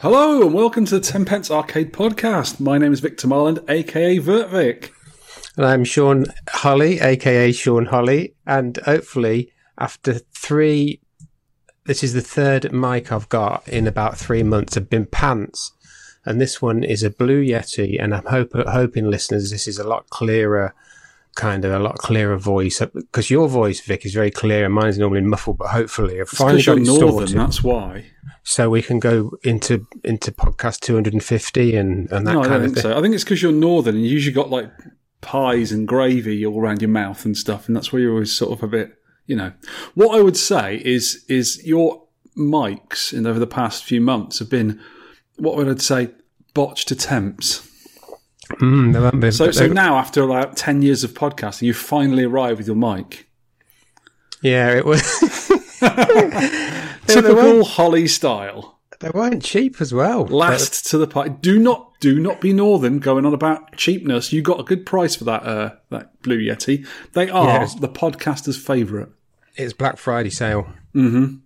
Hello and welcome to the Tenpence Arcade Podcast. My name is Victor Marland, aka Vertvic. And I'm Sean Holly, aka Sean Holly, and hopefully after three, this is the third mic I've got in about three months. I've been pants, and this one is a Blue Yeti, and I'm hope, hoping listeners this is a lot clearer, kind of a lot clearer voice because your voice, Vic, is very clear, and mine's normally muffled. But hopefully, I've finally got northern. sorted, That's why. so we can go into into podcast 250 and and that No, I kind don't of think thing. so. I think it's because you're northern and you usually got like pies and gravy all around your mouth and stuff, and that's where you're always sort of a bit, you know. What I would say is is your mics in over the past few months have been what would I say botched attempts. Mm, there won't be- So so now after about ten years of podcasting, you finally arrive with your mic. yeah, it was. Typical Holly style. They weren't cheap as well. Last to the party. Do not, do not be northern going on about cheapness. You got a good price for that, uh, that Blue Yeti. They are Yes. the podcaster's favourite. It's Black Friday sale. Mm-hmm.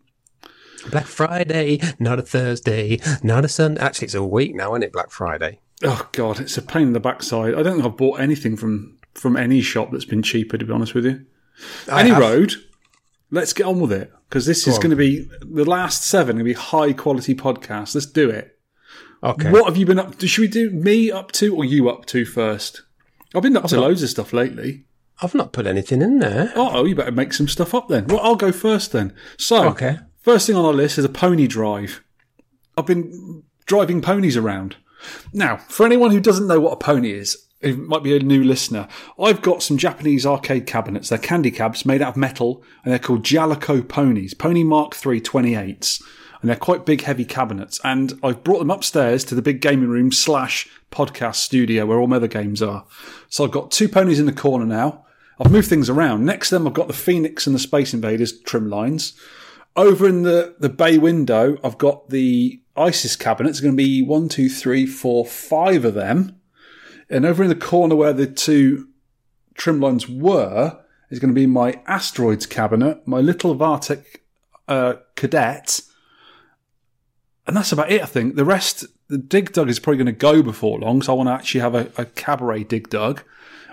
Black Friday, not a Thursday, not a Sunday. Actually, it's a week now, isn't it? Black Friday. Oh God, it's a pain in the backside. I don't think I've bought anything from from any shop that's been cheaper. To be honest with you, any have. road. Let's get on with it because this is on. going to be the last seven. Going to be high quality podcast. Let's do it. Okay. What have you been up to? Should we do me up to or you up to first? I've been up to loads of stuff lately. I've not put anything in there. Oh, you better make some stuff up then. Well, I'll go first then. So, Okay. first thing on our list is a pony drive. I've been driving ponies around. Now, for anyone who doesn't know what a pony is, it might be a new listener, I've got some Japanese arcade cabinets. They're candy cabs made out of metal, and they're called Jalico ponies, Pony Mark III 28s. And they're quite big, heavy cabinets. And I've brought them upstairs to the big gaming room slash podcast studio where all my other games are. So I've got two ponies in the corner now. I've moved things around. Next to them, I've got the Phoenix and the Space Invaders trim lines. Over in the, the bay window, I've got the ISIS cabinets. It's going to be one, two, three, four, five of them. And over in the corner where the two trim lines were is going to be my asteroids cabinet, my little Vartec uh, cadet. And that's about it, I think. The rest, the Dig Dug is probably going to go before long, so I want to actually have a, a cabaret Dig Dug.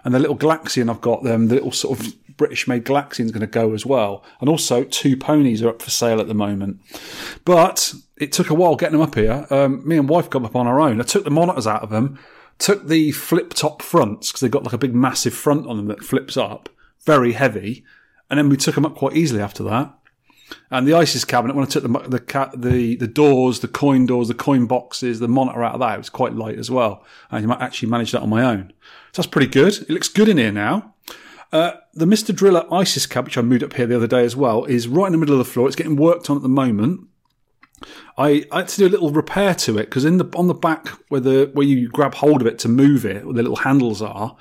And the little Galaxian I've got them, the little sort of British made Galaxian is going to go as well. And also, two ponies are up for sale at the moment. But it took a while getting them up here. Um, me and wife got up on our own. I took the monitors out of them, took the flip top fronts because they've got like a big massive front on them that flips up, very heavy. And then we took them up quite easily after that. And the ISIS cabinet, when I took the the the the doors, the coin doors, the coin boxes, the monitor out of that, it was quite light as well. And I actually managed that on my own. So that's pretty good. It looks good in here now. Uh, the Mr. Driller ISIS cab, which I moved up here the other day as well, is right in the middle of the floor. It's getting worked on at the moment. I, I had to do a little repair to it because in the on the back where the where you grab hold of it to move it, where the little handles are,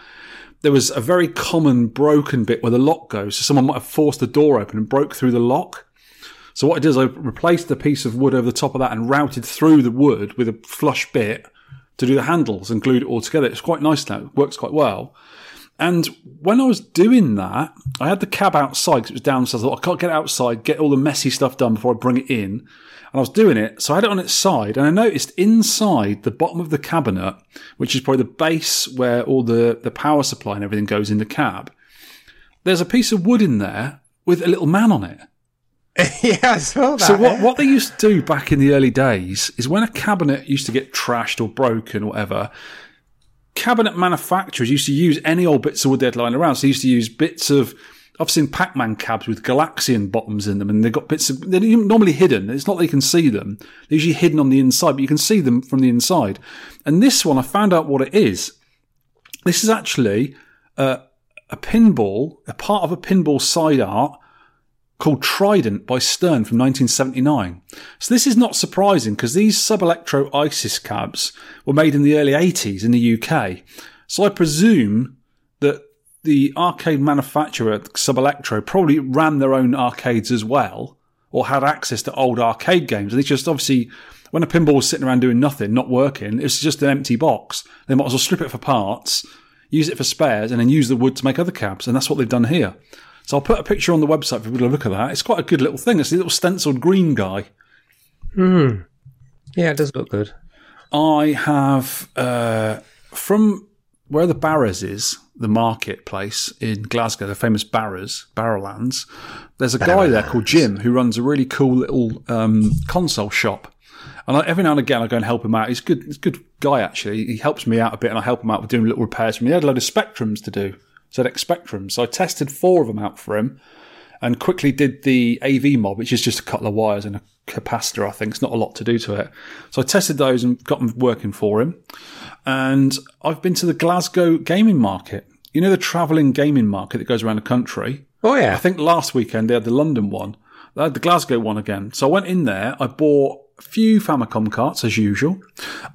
there was a very common broken bit where the lock goes. So someone might have forced the door open and broke through the lock. So what I did is I replaced the piece of wood over the top of that and routed through the wood with a flush bit to do the handles and glued it all together. It's quite nice now. It works quite well. And when I was doing that, I had the cab outside because it was downstairs. I thought I can't get outside, get all the messy stuff done before I bring it in. And I was doing it, so I had it on its side, and I noticed inside the bottom of the cabinet, which is probably the base where all the, the power supply and everything goes in the cab, there's a piece of wood in there with a little man on it. yeah, I saw that. So what, what they used to do back in the early days is when a cabinet used to get trashed or broken or whatever, cabinet manufacturers used to use any old bits of wood they'd lying around. So they used to use bits of I've seen Pac-Man cabs with Galaxian bottoms in them, and they've got bits of. They're normally hidden. It's not that you can see them. They're usually hidden on the inside, but you can see them from the inside. And this one, I found out what it is. This is actually uh, a pinball, a part of a pinball side art called Trident by Stern from 1979. So this is not surprising because these sub-electro ISIS cabs were made in the early 80s in the UK. So I presume that the arcade manufacturer, Sub-Electro, probably ran their own arcades as well or had access to old arcade games. And it's just obviously when a pinball was sitting around doing nothing, not working, it's just an empty box. They might as well strip it for parts, use it for spares, and then use the wood to make other cabs. And that's what they've done here. So I'll put a picture on the website for people to look at that. It's quite a good little thing. It's a little stenciled green guy. Yeah, it does look good. I have uh, from where the Barrows is, the marketplace in Glasgow, the famous Barrows, Barrowlands. There's a guy there called Jim who runs a really cool little um, console shop. And I, every now and again, I go and help him out. He's good. He's a good guy, actually. He helps me out a bit, and I help him out with doing little repairs for me. He had a load of Spectrums to do, ZX Spectrums. So I tested four of them out for him, and quickly did the AV mod, which is just a couple of wires and a capacitor. I think it's not a lot to do to it. So I tested those and got them working for him. And I've been to the Glasgow gaming market. You know the travelling gaming market that goes around the country. Oh yeah. I think last weekend they had the London one. They had the Glasgow one again. So I went in there. I bought a few Famicom carts as usual.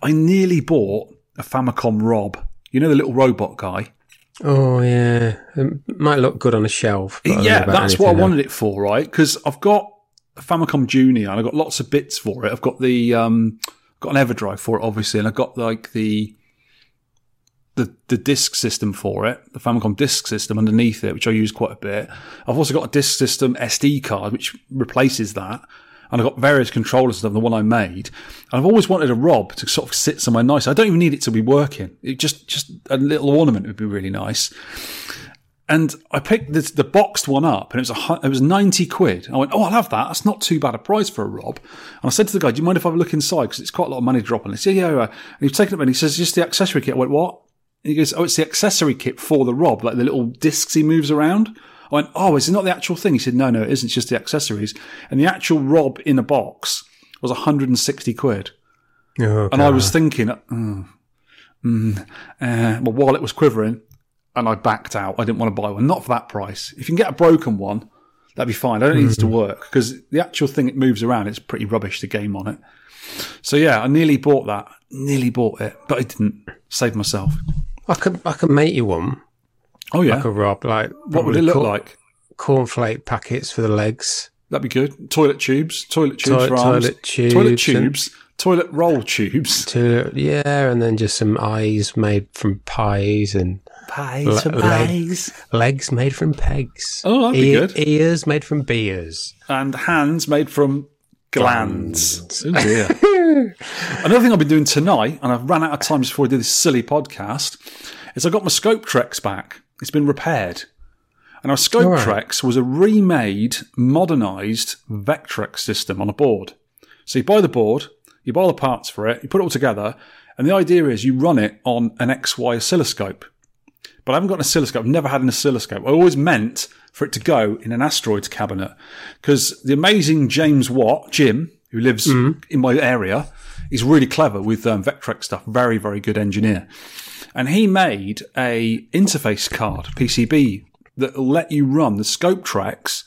I nearly bought a Famicom Rob. You know the little robot guy. Oh yeah. It might look good on a shelf. but I don't know yeah, that's what I wanted it for, right? Because I've got a Famicom Junior and I've got lots of bits for it. I've got the um, got an EverDrive for it, obviously, and I've got like the the the disk system for it, the Famicom disk system underneath it, which I use quite a bit. I've also got a disk system SD card which replaces that. And I've got various controllers stuff, the one I made. And I've always wanted a Rob to sort of sit somewhere nice. I don't even need it to be working. It just just a little ornament would be really nice. And I picked this, the boxed one up, and it was a, it was ninety quid. I went, oh, I'll have that. That's not too bad a price for a Rob. And I said to the guy, do you mind if I look inside because it's quite a lot of money dropping? drop on this? Yeah, yeah. And he's taken it and he says, just the accessory kit. I went, what? And he goes, oh, it's the accessory kit for the Rob, like the little discs he moves around. I went, oh, is it not the actual thing? He said, no, no, it isn't. It's just the accessories. And the actual Rob in a box was 160 quid. Oh, And I was thinking, mm, mm, uh, my wallet was quivering and I backed out. I didn't want to buy one. Not for that price. If you can get a broken one, that'd be fine. I don't need it to work because the actual thing it moves around, it's pretty rubbish, the game on it. So yeah, I nearly bought that. Nearly bought it, but I didn't. Save myself. I could I could make you one. Oh yeah. Like a Rob, like what would it look corn- like? Cornflake packets for the legs. That'd be good. Toilet tubes. Toilet tubes Toi- for arms. toilet tubes Toilet and- Toilet roll tubes. To yeah, and then just some eyes made from pies and Pies Le- leg- legs made from pegs. Oh, that'd be good. Ears made from beers. and hands made from glands. Oh dear. Another thing I've been doing tonight, and I've ran out of time just before I do this silly podcast, is I got my Scope treks back. It's been repaired. And our Scope Alright. Trex was a remade, modernised Vectrex system on a board. So you buy the board, you buy all the parts for it, you put it all together, and the idea is you run it on an XY oscilloscope. But I haven't got an oscilloscope. I've never had an oscilloscope. I always meant for it to go in an asteroids cabinet because the amazing James Watt, Jim, who lives in my area, is really clever with um, Vectrex stuff. Very, very good engineer. And he made a interface card, PCB, that let you run the ScopeTrex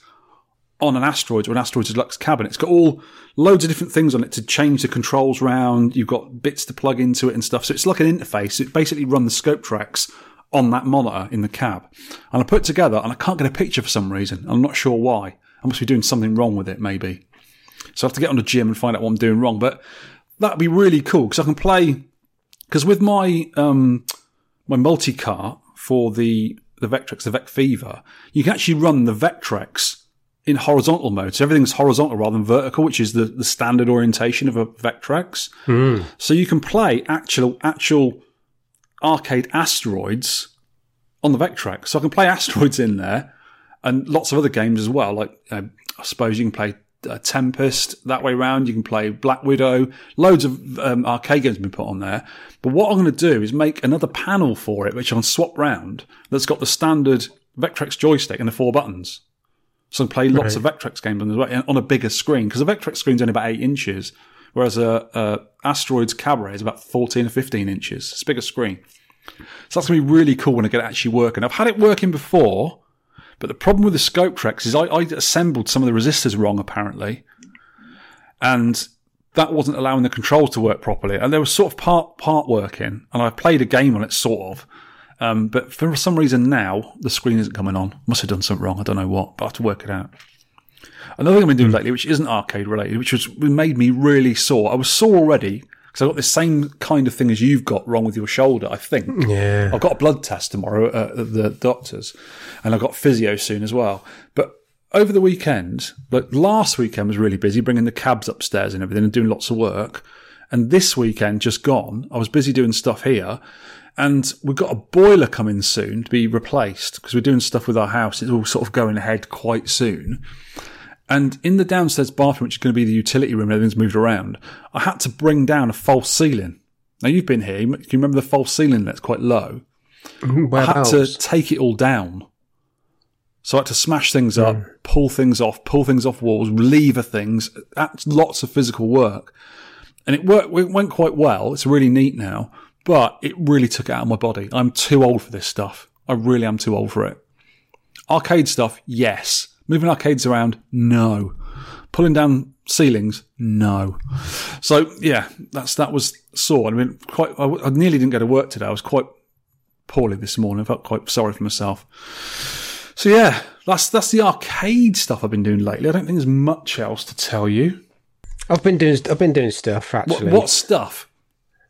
on an asteroid or an asteroids deluxe cabinet. It's got all loads of different things on it to change the controls round. You've got bits to plug into it and stuff. So it's like an interface. It basically run the ScopeTrex on that monitor in the cab. And I put together and I can't get a picture for some reason. I'm not sure why. I must be doing something wrong with it, maybe. So I have to get on the Jim and find out what I'm doing wrong. But that'd be really cool because I can play. Because with my um, my multi car for the the Vectrex, the VecFever, you can actually run the Vectrex in horizontal mode. So everything's horizontal rather than vertical, which is the, the standard orientation of a Vectrex. So you can play actual actual arcade asteroids on the Vectrex. So I can play asteroids in there and lots of other games as well. Like uh, I suppose you can play uh, Tempest that way round. You can play Black Widow. Loads of um, arcade games have been put on there. But what I'm going to do is make another panel for it, which I can swap round. That's got the standard Vectrex joystick and the four buttons. So I play lots of Vectrex games on, the, on a bigger screen because the Vectrex screen's only about eight inches, whereas a, a Asteroids Cabaret is about 14 or 15 inches. It's a bigger screen. So that's going to be really cool when I get it actually working. I've had it working before, but the problem with the ScopeTrex is I, I assembled some of the resistors wrong, apparently. And that wasn't allowing the controls to work properly. And they were sort of part, part working. And I played a game on it, sort of. Um, but for some reason now, the screen isn't coming on. Must have done something wrong. I don't know what, but I have to work it out. Another thing I've been doing lately, which isn't arcade related, which was made me really sore. I was sore already because I've got the same kind of thing as you've got wrong with your shoulder. I think. Yeah. I've got a blood test tomorrow at the doctor's, and I've got physio soon as well. But over the weekend, like last weekend was really busy, bringing the cabs upstairs and everything, and doing lots of work. And this weekend, just gone, I was busy doing stuff here, and we've got a boiler coming soon to be replaced because we're doing stuff with our house. It's all sort of going ahead quite soon. And in the downstairs bathroom, which is going to be the utility room, everything's moved around, I had to bring down a false ceiling. Now, you've been here. You can you remember the false ceiling that's quite low? I had Whereabouts? to take it all down. So I had to smash things up, hmm. pull things off, pull things off walls, lever things. That's lots of physical work. And it worked, it went quite well. It's really neat now, but it really took it out of my body. I'm too old for this stuff. I really am too old for it. Arcade stuff, yes. Moving arcades around, no. Pulling down ceilings, no. So yeah, that's that was sore. I mean, quite. I, I nearly didn't go to work today. I was quite poorly this morning. I felt quite sorry for myself. So yeah, that's that's the arcade stuff I've been doing lately. I don't think there's much else to tell you. I've been doing I've been doing stuff What, actually. what stuff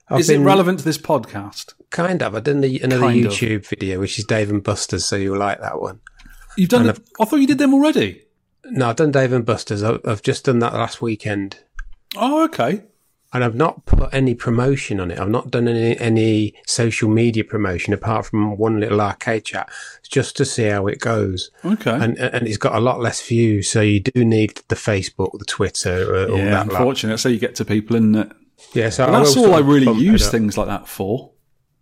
I've is been, it relevant to this podcast? Kind of. I did another Kind of. YouTube video, which is Dave and Buster's, so you'll like that one. You've done. It, I thought you did them already. No, I've done Dave and Buster's. I've, I've just done that last weekend, Oh, okay. and I've not put any promotion on it. I've not done any any social media promotion apart from one little arcade chat, just to see how it goes. Okay. And and it's got a lot less views, so you do need the Facebook, the Twitter, uh, all yeah, that. lot. unfortunately, that's how you get to people, isn't it? Yeah, so that's all I really use things like that for.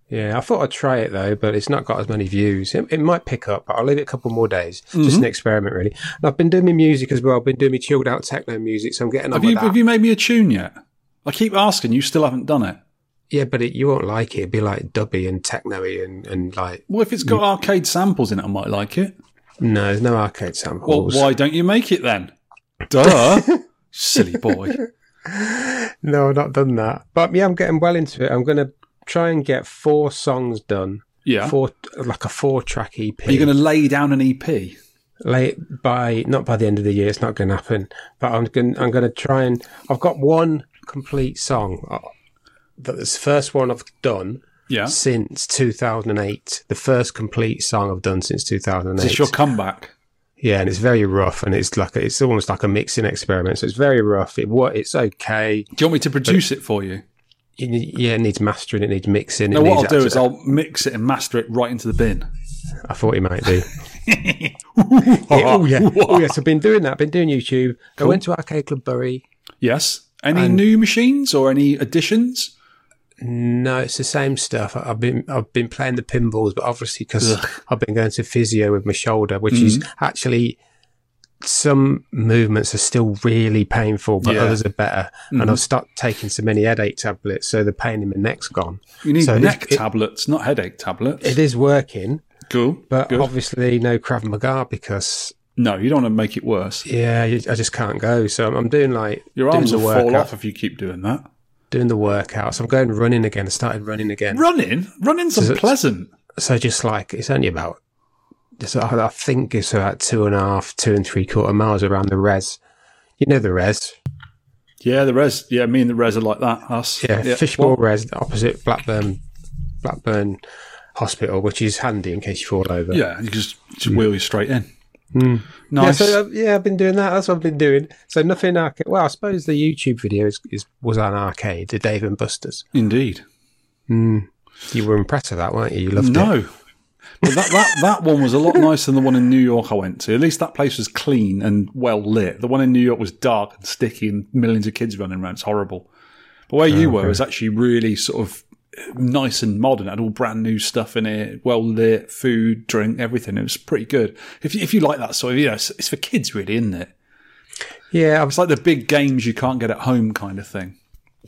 Yeah, I thought I'd try it though, but it's not got as many views. It, it might pick up, but I'll leave it a couple more days. Mm-hmm. Just an experiment, really. And I've been doing my music as well. I've been doing my chilled out techno music, so I'm getting on Have you that. have you made me a tune yet? I keep asking, you still haven't done it. Yeah, but it, you won't like it. It'd be like dubby and techno-y and, and like Well, if it's got arcade samples in it, I might like it. no, there's no arcade samples. Well, why don't you make it then? Duh, silly boy. No, I've not done that. But yeah, I'm getting well into it. I'm gonna try and get four songs done. Yeah. Four like a four track EP. Are you going to lay down an EP? late by not by the end of the year. It's not going to happen. But I'm going. I'm going to try and. I've got one complete song. uh, That's the first one I've done Yeah. since 2008. The first complete song I've done since 2008. Is this your comeback? yeah, and it's very rough, and it's like a, it's almost like a mixing experiment. So it's very rough. It what it's okay. Do you want me to produce it for you? You need- yeah, it needs mastering. It needs mixing. No, it what I'll do is I'll mix it and master it right into the bin. I thought he might do. Yeah, oh yeah, oh yes. I've been doing that. I've been doing YouTube. I went to Arcade Club Bury. Yes. Any new machines or any additions? No, it's the same stuff. I've been I've been playing the pinballs, but obviously because I've been going to physio with my shoulder, which is Mm-hmm. actually some movements are still really painful, but Yeah. Mm-hmm. others are better. And I've stopped taking so many headache tablets, so the pain in my neck's gone. You need So neck tablets, not headache tablets. It is working, cool. but Good. obviously no Krav Maga because No, you don't want to make it worse. yeah, I just can't go. So I'm, doing like Your doing arms the will fall workout, off if you keep doing that. doing the workouts. I'm going running again. I started running again. Running? Running's unpleasant. so just like it's only about so I I think it's about two and a half, two and three quarter miles around the res. You know the res, Yeah, the res. Yeah, me and the res are like that. Us. yeah, Fishbowl What? res, opposite Blackburn, Blackburn Hospital, which is handy in case you fall over. Yeah, you just, just wheel you straight in. Yeah, Nice. so uh, yeah, I've been doing that. That's what I've been doing. So nothing arcade. Well, I suppose the YouTube video is, is was on arcade, the Dave and Buster's. Indeed. You were impressed with that, weren't you? You loved it. No. But that, that, that one was a lot nicer than the one in New York I went to. At least that place was clean and well lit. The one in New York was dark and sticky and millions of kids running around. It's horrible. But where you were was actually really sort of nice and modern. It had all brand new stuff in it, well lit, food, drink, everything. It was pretty good. If you, if you like that sort of, you know, it's, it's for kids really, isn't it? Yeah, It's like the big games you can't get at home kind of thing.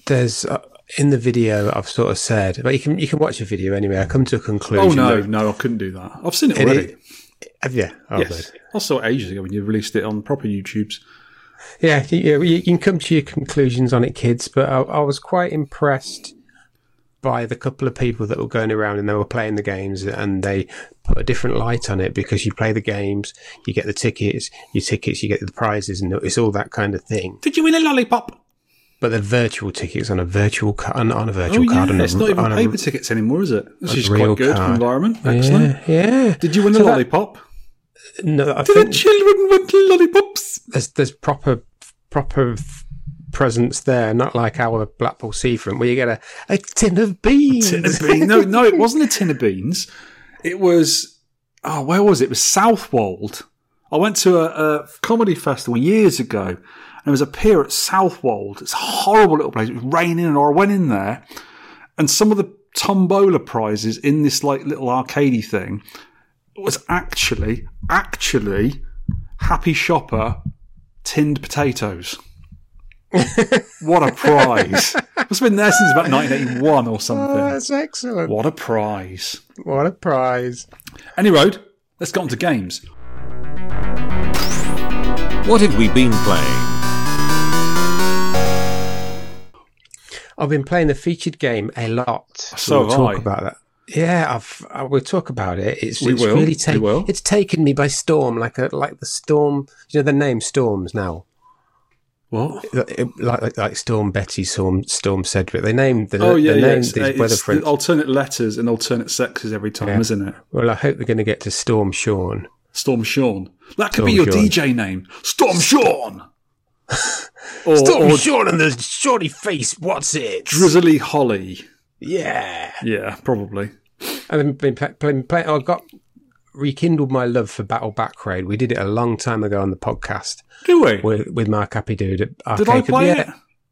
there's uh, in the video I've sort of said, but you can you can watch the video anyway. I come to a conclusion. Oh no, that- no, I couldn't do that. I've seen it It already. is- yeah, oh, yes, good. I saw it ages ago when you released it on proper YouTube's. yeah, you, you can come to your conclusions on it, kids. But I, I was quite impressed by the couple of people that were going around and they were playing the games, and they put a different light on it because you play the games, you get the tickets, your tickets, you get the prizes, and it's all that kind of thing. Did you win a lollipop? But the virtual tickets on a virtual ca- on, on a virtual Oh card, yeah, a, it's not even on a- paper tickets anymore, is it? This is quite good card. environment. Excellent. Yeah, yeah. Did you win a So that- lollipop? No, I Did think the children want lollipops? there's there's proper proper presents there, not like our Blackpool Seafront, where you get a, a tin of beans. tin of beans. No, no, it wasn't a tin of beans. It was oh, where was it? It was Southwold. I went to a, a comedy festival years ago, there was a pier at Southwold. It's a horrible little place. It was raining, and I went in there, and some of the tombola prizes in this like little arcadey thing was actually actually Happy Shopper tinned potatoes. what a prize! Must have been there since about 1981 or oh, something. Oh, that's excellent. What a prize. What a prize. Any road, let's get on to games. What have we been playing? I've been playing the featured game a lot. So we'll talk I. about that. Yeah, I've, uh, I will talk about it. It's, We it's will, really we taken. will. It's taken me by storm, like a like the storm. You know the name Storms now, What? like like, like Storm Betty, Storm Storm Cedric. They named the, Oh yeah, they yeah. It's, these it's weather the alternate letters and alternate sexes every time, Yeah. isn't it? Well, I hope they're going to get to Storm Sean. Storm Sean. That could Storm be your Sean. DJ name. Storm Sean. Or, or Sean and the shorty face. What's it? Drizzly Holly. Yeah. Yeah, probably. I've been playing. Play, play, I got rekindled my love for Battle Bakraid. We did it a long time ago on the podcast Do we? with with Mark Happy Dude. At Did Arcade I play yeah. it?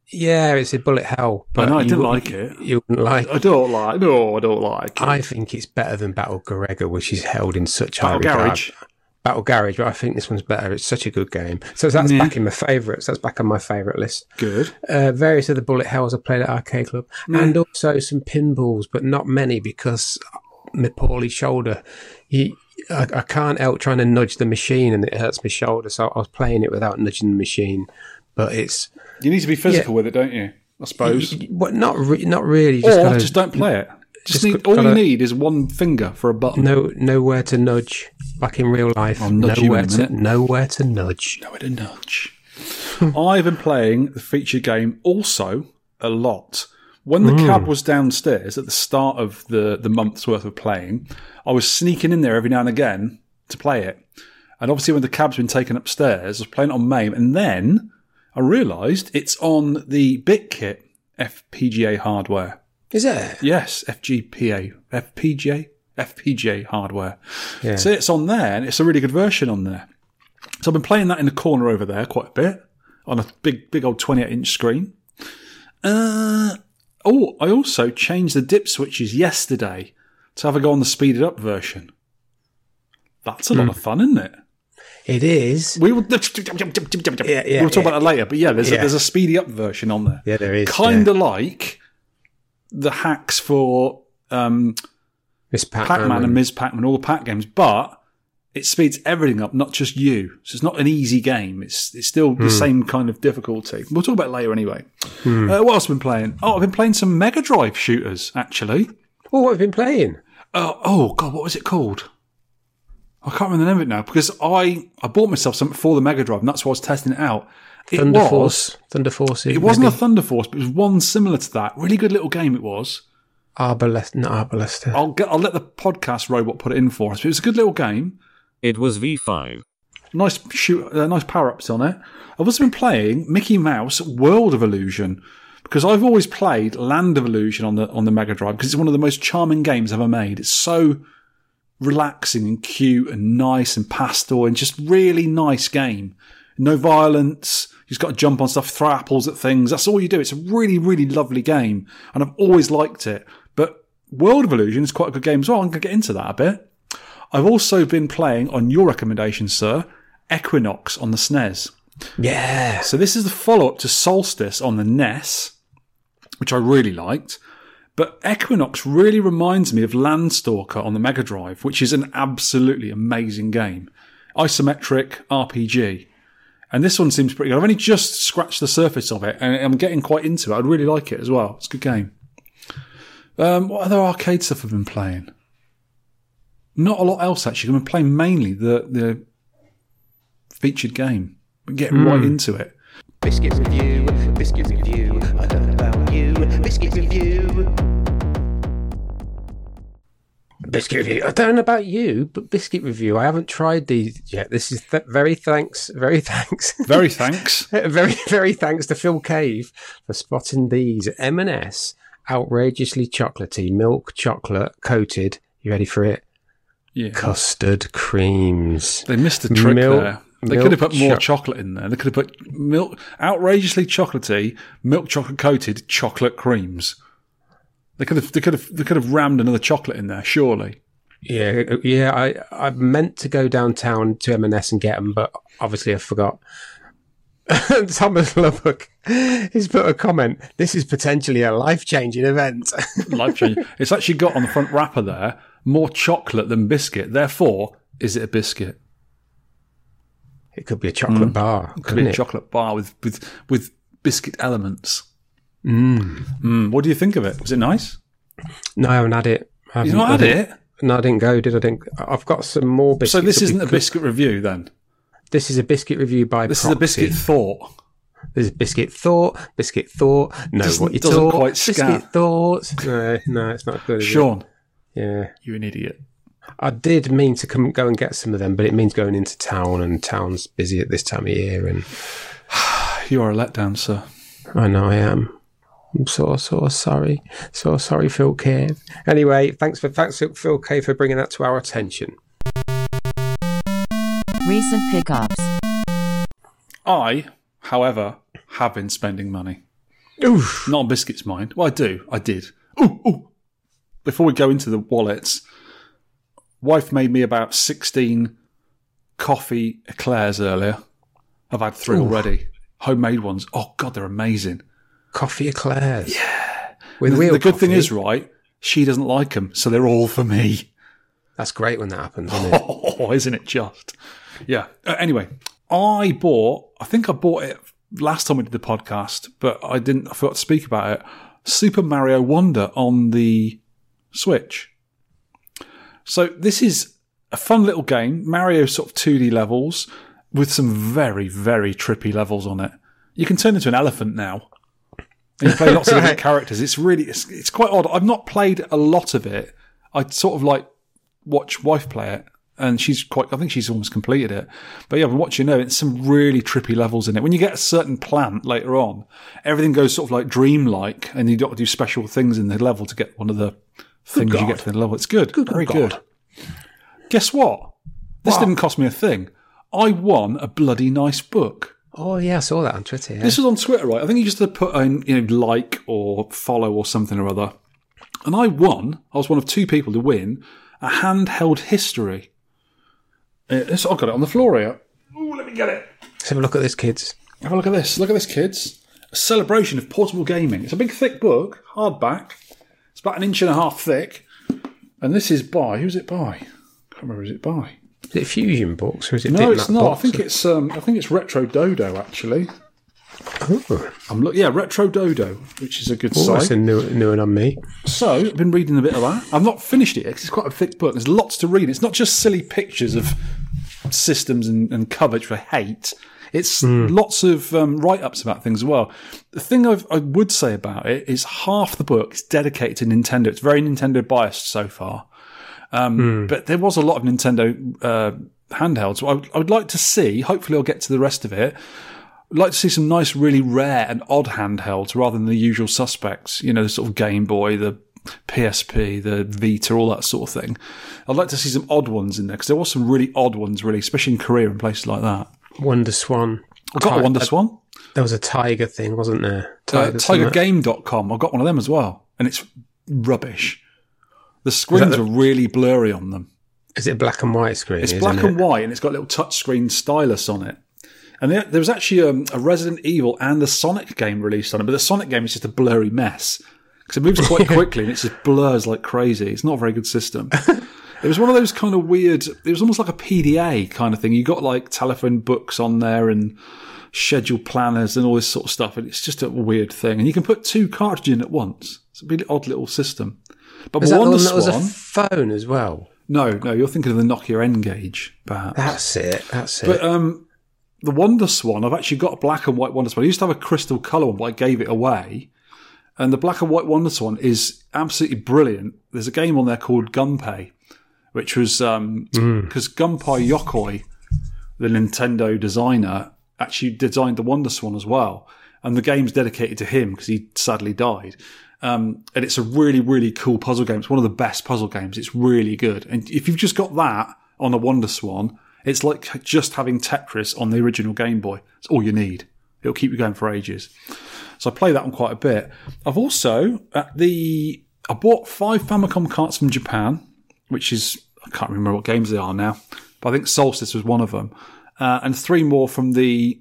Yeah, it's a bullet hell. I know, I you didn't like it. You wouldn't like. I don't like. No, I don't like. It. I think it's better than Battle Garegga, which is held in such high Battle regard. Garage. Battle Garage, but I think this one's better. It's such a good game. So that's Yeah. back in my favourites. That's back on my favourite list. Good. Uh, various other bullet hells I played at Arcade Club, and also some pinballs, but not many because my poorly shoulder. You, I, I can't help trying to nudge the machine, and it hurts my shoulder. So I was playing it without nudging the machine. But it's You need to be physical with it, don't you? I suppose. what not re- not really. Just or gotta just don't play it. Just, just need, got- all you gotta- need is one finger for a button. know nowhere to nudge. Like in real life, I'll nudge you in nowhere to nowhere to nudge. Nowhere to nudge. I've been playing the feature game also a lot. When the cab mm. was downstairs at the start of the, the month's worth of playing, I was sneaking in there every now and again to play it. And obviously, when the cab's been taken upstairs, I was playing it on MAME, and then I realised it's on the BitKit FPGA hardware. Is it? Yes, FGPA, FPGA, FPGA hardware. Yeah. So it's on there, and it's a really good version on there. So I've been playing that in the corner over there quite a bit on a big, big old 28 inch screen. Uh, oh, I also changed the dip switches yesterday to have a go on the speeded up version. That's a lot of fun, isn't it? It is. We will, yeah, yeah, we'll talk about that later, but yeah, there's, Yeah. A, there's a speedy up version on there. Yeah, there is. Kind of like the hacks for um, Miss Pac Man and Ms. Pac Man, all the Pac games, but it speeds everything up, not just you. So it's not an easy game. It's it's still the same kind of difficulty. We'll talk about it later anyway. Uh, what else have I been playing? Oh, I've been playing some Mega Drive shooters, actually. Oh, what have you been playing? Oh, oh God, what was it called? I can't remember the name of it now because I, I bought myself something for the Mega Drive and that's why I was testing it out. It Thunder was, Force. Thunder Force. It wasn't a Thunder Force, but it was one similar to that. Really good little game it was. Arbalest, not Arbalester. I'll get I'll let the podcast robot put it in for us. But it was a good little game. It was V5. Nice shoot, uh, nice power ups on it. I've also been playing Mickey Mouse World of Illusion because I've always played Land of Illusion on the on the Mega Drive because it's one of the most charming games ever made. It's so relaxing and cute and nice and pastel and just really nice game. No violence. You just got to jump on stuff, throw apples at things. That's all you do. It's a really, really lovely game, and I've always liked it. But World of Illusion is quite a good game as well. I'm going to get into that a bit. I've also been playing, on your recommendation, sir, Equinox on the SNES. Yeah. So this is the follow up to Solstice on the NES, which I really liked. But Equinox really reminds me of Landstalker on the Mega Drive, which is an absolutely amazing game. Isometric RPG. And this one seems pretty good. I've only just scratched the surface of it and I'm getting quite into it. I'd really like it as well. It's a good game. Um, what other arcade stuff have I been playing? Not a lot else actually. I've been playing mainly the, the featured game. Been getting right into it. Biscuit review, biscuit review. I don't know about you. Biscuit review. Biscuit review. I don't know about you, but biscuit review. I haven't tried these yet. This is th- very thanks, very thanks, Very thanks. very very thanks to Phil Cave for spotting these M&S outrageously chocolatey milk chocolate coated. You ready for it? Yeah. Custard creams. They missed a trick Milk- there. They could have put more choc- chocolate in there. They could have put milk, outrageously chocolatey, milk chocolate coated chocolate creams. They could have, they could have, they could have rammed another chocolate in there. Surely. Yeah, yeah. I I meant to go downtown to M&S and get them, but obviously I forgot. Thomas Lubbock has put a comment. This is potentially a life changing event. Life changing. it's actually got on the front wrapper there more chocolate than biscuit. Therefore, is it a biscuit? it could be a chocolate hmm. bar, Could couldn't be a it? chocolate bar with with with biscuit elements. Mm. What do you think of it? Was it nice? no, I haven't had it. I You've haven't- not had it. No, I didn't go. Did I? Didn't. I've got some more biscuits. So this isn't a biscuit review then. This is a biscuit review by. This is a biscuit thought. There's biscuit thought, biscuit thought. No, Doesn't- what you doesn't quite biscuit thoughts. No, no, it's not good. is it? Sean, Yeah. you're an idiot. I did mean to come go and get some of them, but it means going into town, and town's busy at this time of year. And You are a letdown, sir. I know I am. I'm so so sorry, so sorry, Phil Cave. Anyway, thanks for thanks Phil Cave for bringing that to our attention. Recent pickups. I, however, have been spending money. Oof. Not on biscuits, mind. Well, I do. I did. Ooh, ooh. Before we go into the wallets, wife made me about 16 coffee eclairs earlier. I've had three already. Homemade ones. Oh, God, they're amazing. Coffee eclairs. Yeah. With The, real the good thing is, right, she doesn't like them, so they're all for me. that's great when that happens, isn't it? Oh, isn't it just? Yeah. Uh, anyway, I bought, I think I bought it last time we did the podcast, but I didn't, I forgot to speak about it. Super Mario Wonder on the Switch. So this is a fun little game, Mario sort of 2D levels with some very, very trippy levels on it. You can turn into an elephant now. And you play lots of different characters. It's really, it's, it's quite odd. I've not played a lot of it. I sort of like watch wife play it, and she's quite. I think she's almost completed it. But yeah, what you know, it's some really trippy levels in it. When you get a certain plant later on, everything goes sort of like dreamlike, and you got to do special things in the level to get one of the things you get to the level. It's good, good very God. good. Guess what? This didn't cost me a thing. I won a bloody nice book. Oh yeah, I saw that on Twitter. Yeah. This was on Twitter, right? I think you just had to put in, you know, like or follow or something or other. And I won. I was one of two people to win a handheld history. Uh, this- I've got it on the floor here. Ooh, let me get it. Let's have a look at this, kids. Have a look at this. Look at this, kids. A celebration of portable gaming. It's a big, thick book, hardback. It's about an inch and a half thick. And this is by who's it by? I can't remember who's it by. Is it Fusion Box or is it? No, it's not. I think it's um, I think it's Retro Dodo actually. Oh, I'm look, yeah, Retro Dodo, which is a good oh, site. that's a new, new one on me. So I've been reading a bit of that. I've not finished it yet 'cause it's quite a thick book. There's lots to read. It's not just silly pictures of systems and, and coverage for hate. It's lots of um, write-ups about things as well. The thing I've, I would say about it is half the book is dedicated to Nintendo. It's very Nintendo biased so far. Um, But there was a lot of Nintendo uh, handhelds. I would, would like to see. Hopefully, I'll get to the rest of it. I'd like to see some nice, really rare and odd handhelds rather than the usual suspects. You know, the sort of Game Boy, the PSP, the Vita, all that sort of thing. I'd like to see some odd ones in there because there was some really odd ones, really, especially in Korea and places like that. Wonder Swan. I got a Wonder Swan. There was a Tiger thing, wasn't there? Uh. TigerGame.com. I've got one of them as well, and it's rubbish. The screens the- are really blurry on them. Is it a black and white screen? It's black it? and white, and it's got a little touchscreen stylus on it. And there, there was actually um, a Resident Evil and the Sonic game released on it, but the Sonic game is just a blurry mess because it moves quite quickly and it just blurs like crazy. It's not a very good system. it was one of those kind of weird. It was almost like a PDA kind of thing. You got like telephone books on there and schedule planners and all this sort of stuff, and it's just a weird thing. And you can put two cartridges in at once. It's a really odd little system. But Was that the Wonder one that was a phone as well? no, no, you're thinking of the Nokia N-Gage, perhaps. That's it. That's it. But um, the Wonder Swan, I've actually got a black and white Wonder Swan. I used to have a crystal colour one, but I gave it away. And the black and white Wonder Swan is absolutely brilliant. There's a game on there called Gunpei, which was because Gunpei Yokoi, the Nintendo designer, actually designed the Wonder Swan as well, and the game's dedicated to him because he sadly died. Um, and it's a really, really cool puzzle game. It's one of the best puzzle games. It's really good. And if you've just got that on a Wonder Swan, it's like just having Tetris on the original Game Boy. It's all you need. It'll keep you going for ages. So I play that one quite a bit. I've also at the I bought five Famicom carts from Japan, which is I can't remember what games they are now, but I think Solstice was one of them, uh, and three more from the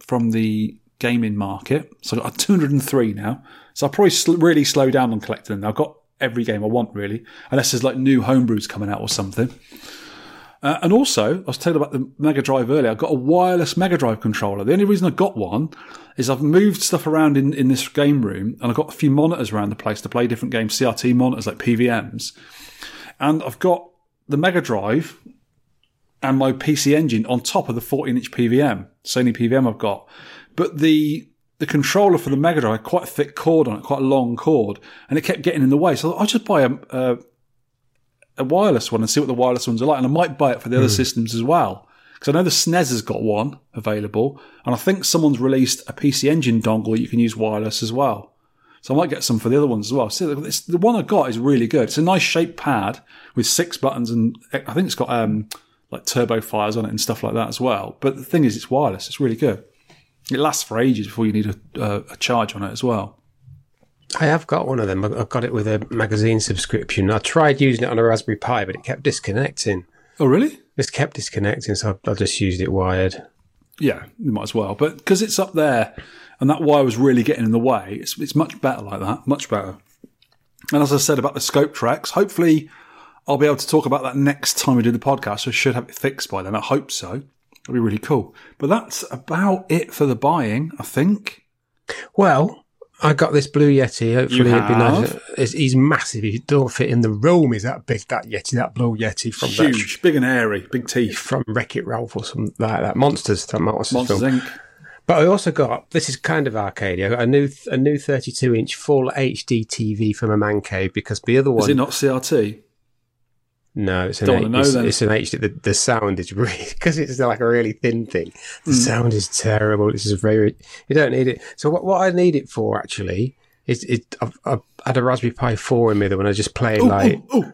from the gaming market. So I've got 203 now. So I'll probably sl- really slow down on collecting them. I've got every game I want really, unless there's like new homebrews coming out or something. Uh, and also, I was telling about the Mega Drive earlier. I've got a wireless Mega Drive controller. The only reason I got one is I've moved stuff around in, in this game room and I've got a few monitors around the place to play different games, CRT monitors like PVMs. And I've got the Mega Drive and my PC engine on top of the 14 inch PVM, Sony PVM I've got. But the the controller for the Mega Drive had quite a thick cord on it, quite a long cord, and it kept getting in the way. So I'll just buy a, a a wireless one and see what the wireless ones are like. And I might buy it for the other systems as well. Because I know the SNES has got one available. And I think someone's released a PC Engine dongle you can use wireless as well. So I might get some for the other ones as well. So the one I got is really good. It's a nice shaped pad with six buttons and I think it's got um, like turbo fires on it and stuff like that as well. But the thing is, it's wireless. It's really good. It lasts for ages before you need a, a, a charge on it as well. I have got one of them. I- I've got it with a magazine subscription. I tried using it on a Raspberry Pi, but it kept disconnecting. Oh, really? Just kept disconnecting, so I I just used it wired. Yeah, you might as well. But because it's up there and that wire was really getting in the way, it's, it's much better like that. Much better. And as I said about the ScopeTrex, hopefully I'll be able to talk about that next time we do the podcast. So I should have it fixed by then. I hope so. It'll be really cool. But that's about it for the buying, I think. Well, I got this Blue Yeti. Hopefully, it'd be nice. It's, he's massive. He don't fit in the room. Is that big? That Yeti, that Blue Yeti from that, Huge, big and airy, big teeth. from Wreck It Ralph or something like that. Monsters. That Monsters, Monsters film. Inc. But I also got this is kind of arcadey. Got a new a new 32 inch full HD TV from a man cave because the other Is it not CRT? No, it's an Don't H- it's, it's an HD. The, the sound is really because it's like a really thin thing. The Hmm. sound is terrible. This is very you don't need it. So what what I need it for actually is it I've, I've had a Raspberry Pi 4 in me that when I just play like Ooh, ooh.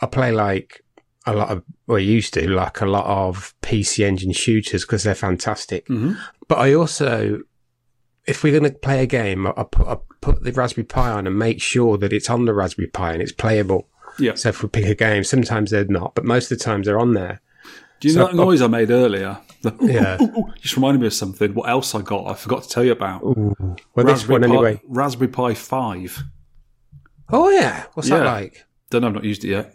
I play like a lot of, well, I used to like a lot of PC Engine shooters because they're fantastic. Mhm. But I also, if we're going to play a game, I, I put I put the Raspberry Pi on and make sure that it's on the Raspberry Pi and it's playable. Yeah. So if we pick a game, sometimes they're not, but most of the times they're on there. Do you So- know that noise I made earlier? The, ooh, Yeah. ooh, ooh, just reminded me of something. What else I got? I forgot to tell you about. Well, this Raspberry one Pi, anyway. Raspberry Pi 5. Oh yeah, what's Yeah. that like? Don't know, I've not used it yet.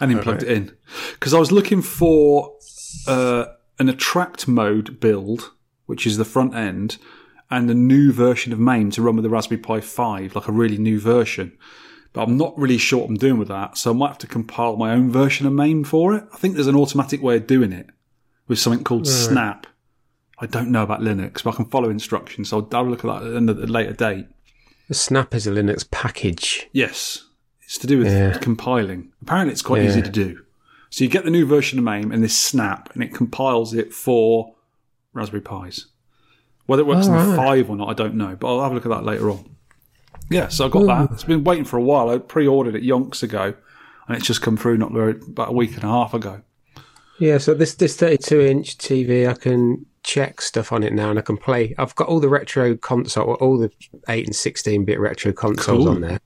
And then plugged it in. Because I was looking for uh, an attract mode build, which is the front end, and a new version of MAME to run with the Raspberry Pi 5, like a really new version. But I'm not really sure what I'm doing with that, so I might have to compile my own version of MAME for it. I think there's an automatic way of doing it with something called Snap. I don't know about Linux, but I can follow instructions, so I'll have a look at that at a later date. The Snap is a Linux package. Yes, it's to do with Yeah. compiling. Apparently, it's quite Yeah. easy to do. So you get the new version of MAME and this snap, and it compiles it for Raspberry Pis. Whether it works on the Alright. five or not, I don't know, but I'll have a look at that later on. Yeah, so I got that. It's been waiting for a while. I pre-ordered it yonks ago, and it's just come through not very about a week and a half ago. Yeah, so this this 32 inch TV, I can check stuff on it now, and I can play. I've got all the retro console, all the 8 and 16 bit retro consoles Cool. on there,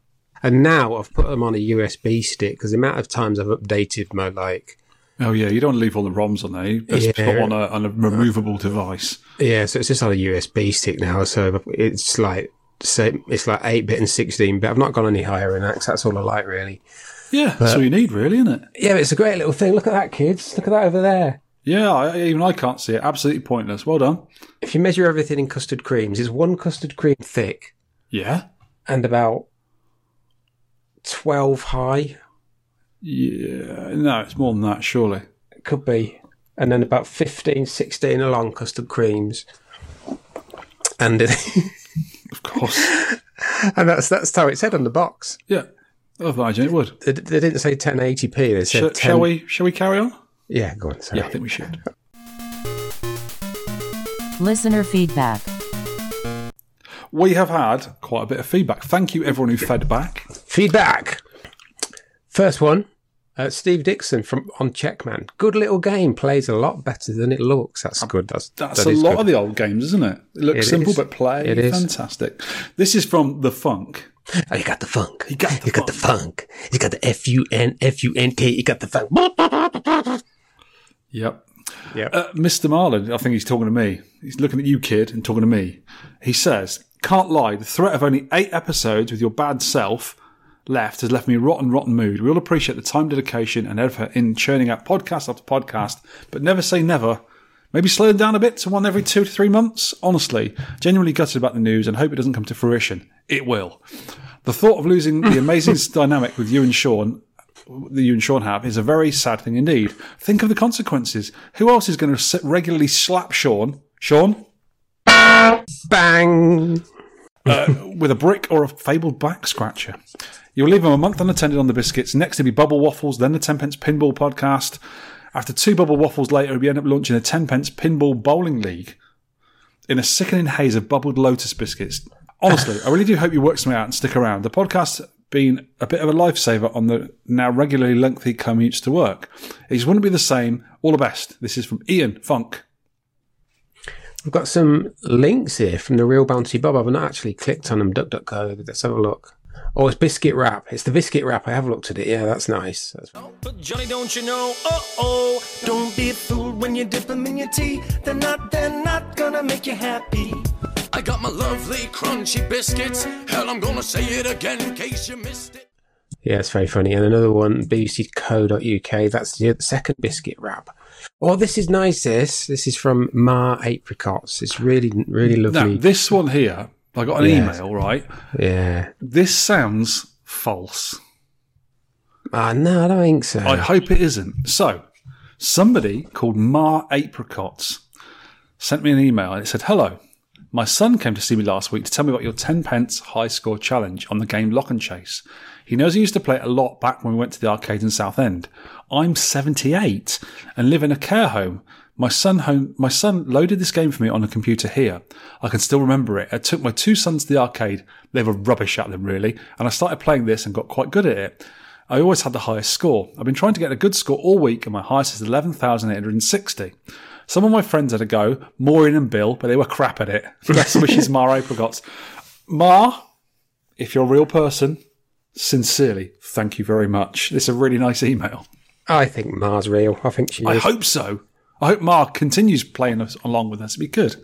and now I've put them on a USB stick because the amount of times I've updated my like, Oh yeah, you don't want to leave all the ROMs on there. You best Yeah. put on a on a removable device. yeah, so it's just on a USB stick now. So it's like same, it's like 8 bit and 16 bit. I've not gone any higher in that that's all I like really. Yeah, that's all you need, really, isn't it? Yeah, but it's a great little thing. Look at that, kids. Look at that over there. Yeah, I, even I can't see it. Absolutely pointless. Well done. If you measure everything in custard creams, it's one custard cream thick Yeah. and about 12 high. Yeah, no, it's more than that, surely. It could be. And then about 15, 16 along custard creams. And it, Of course. and that's that's how it said on the box. yeah. I imagine it would. They, they didn't say 1080p. They said Shall, 10. shall we? Shall we carry on? Yeah, go on. Sorry. Yeah, I think we should. Listener feedback. We have had quite a bit of feedback. Thank you, everyone who fed back. Feedback. First one, uh, Steve Dixon from on Checkman. Good little game. Plays a lot better than it looks. That's good. That's That's that a lot good. of the old games, isn't it? It looks It simple, is. but play It is. fantastic. This is from the Funk. Oh, you got the funk. You got the you got the funk. You got the F U N F U N K. You got the funk. Yep. Yep. Uh, Mr. Marlin, I think he's talking to me. He's looking at you, kid, and talking to me. He says, Can't lie, the threat of only eight episodes with your bad self left has left me rotten, rotten mood. We all appreciate the time, dedication, and effort in churning out podcast after podcast, but never say never. Maybe slow them down a bit to one every two to three months. Honestly, genuinely gutted about the news and hope it doesn't come to fruition. It will. The thought of losing the amazing dynamic with you and Sean that you and Sean have is a very sad thing indeed. Think of the consequences. Who else is going to regularly slap Sean? Sean? Bang. Uh, with a brick or a fabled back scratcher. You'll leave him a month unattended on the biscuits. Next, it'll be Bubble Waffles, then the 10 pence pinball podcast. After two Bubble Waffles later, we end up launching a 10 pence pinball bowling league in a sickening haze of bubbled lotus biscuits. Honestly, I really do hope you work something out and stick around. The podcast's been a bit of a lifesaver on the now regularly lengthy commutes to work. It just wouldn't be the same. All the best. This is from Ian Funk. I've got some links here from the Real Bounty Bob. I've not actually clicked on them. DuckDuckGo. Let's have a look. Oh, it's Biscuit Wrap. It's the Biscuit Wrap. I have looked at it. Yeah, that's nice. That's oh, But Johnny, don't you know? Oh oh, don't be fooled when you dip them in your tea. They're not, they're not gonna make you happy. I got my lovely crunchy biscuits. Hell, I'm gonna say it again in case you missed it. Yeah, it's very funny. And another one, bbc.co.uk. That's the second biscuit wrap. Oh, this is nice. This this is from Mar Apricots. It's really really Now, lovely. this one here, I got an Yes. email, right? yeah. This sounds false. Ah, no, I don't think so. I hope it isn't. So, somebody called Mar Apricots sent me an email and it said, Hello, my son came to see me last week to tell me about your 10 pence high score challenge on the game Lock and Chase. He knows he used to play it a lot back when we went to the arcade in Southend. I'm 78 and live in a care home. My son home, my son loaded this game for me on a computer here. I can still remember it. I took my two sons to the arcade. They were rubbish at them really, and I started playing this and got quite good at it. I always had the highest score. I've been trying to get a good score all week, and my highest is 11,860. Some of my friends had a go, Maureen and Bill, but they were crap at it. Best wishes, Mar Apricots. Mar, if you're a real person, sincerely, thank you very much. This is a really nice email. I think Mar's real. I think she I hope so. I hope Mark continues playing us along with us. It'd be good.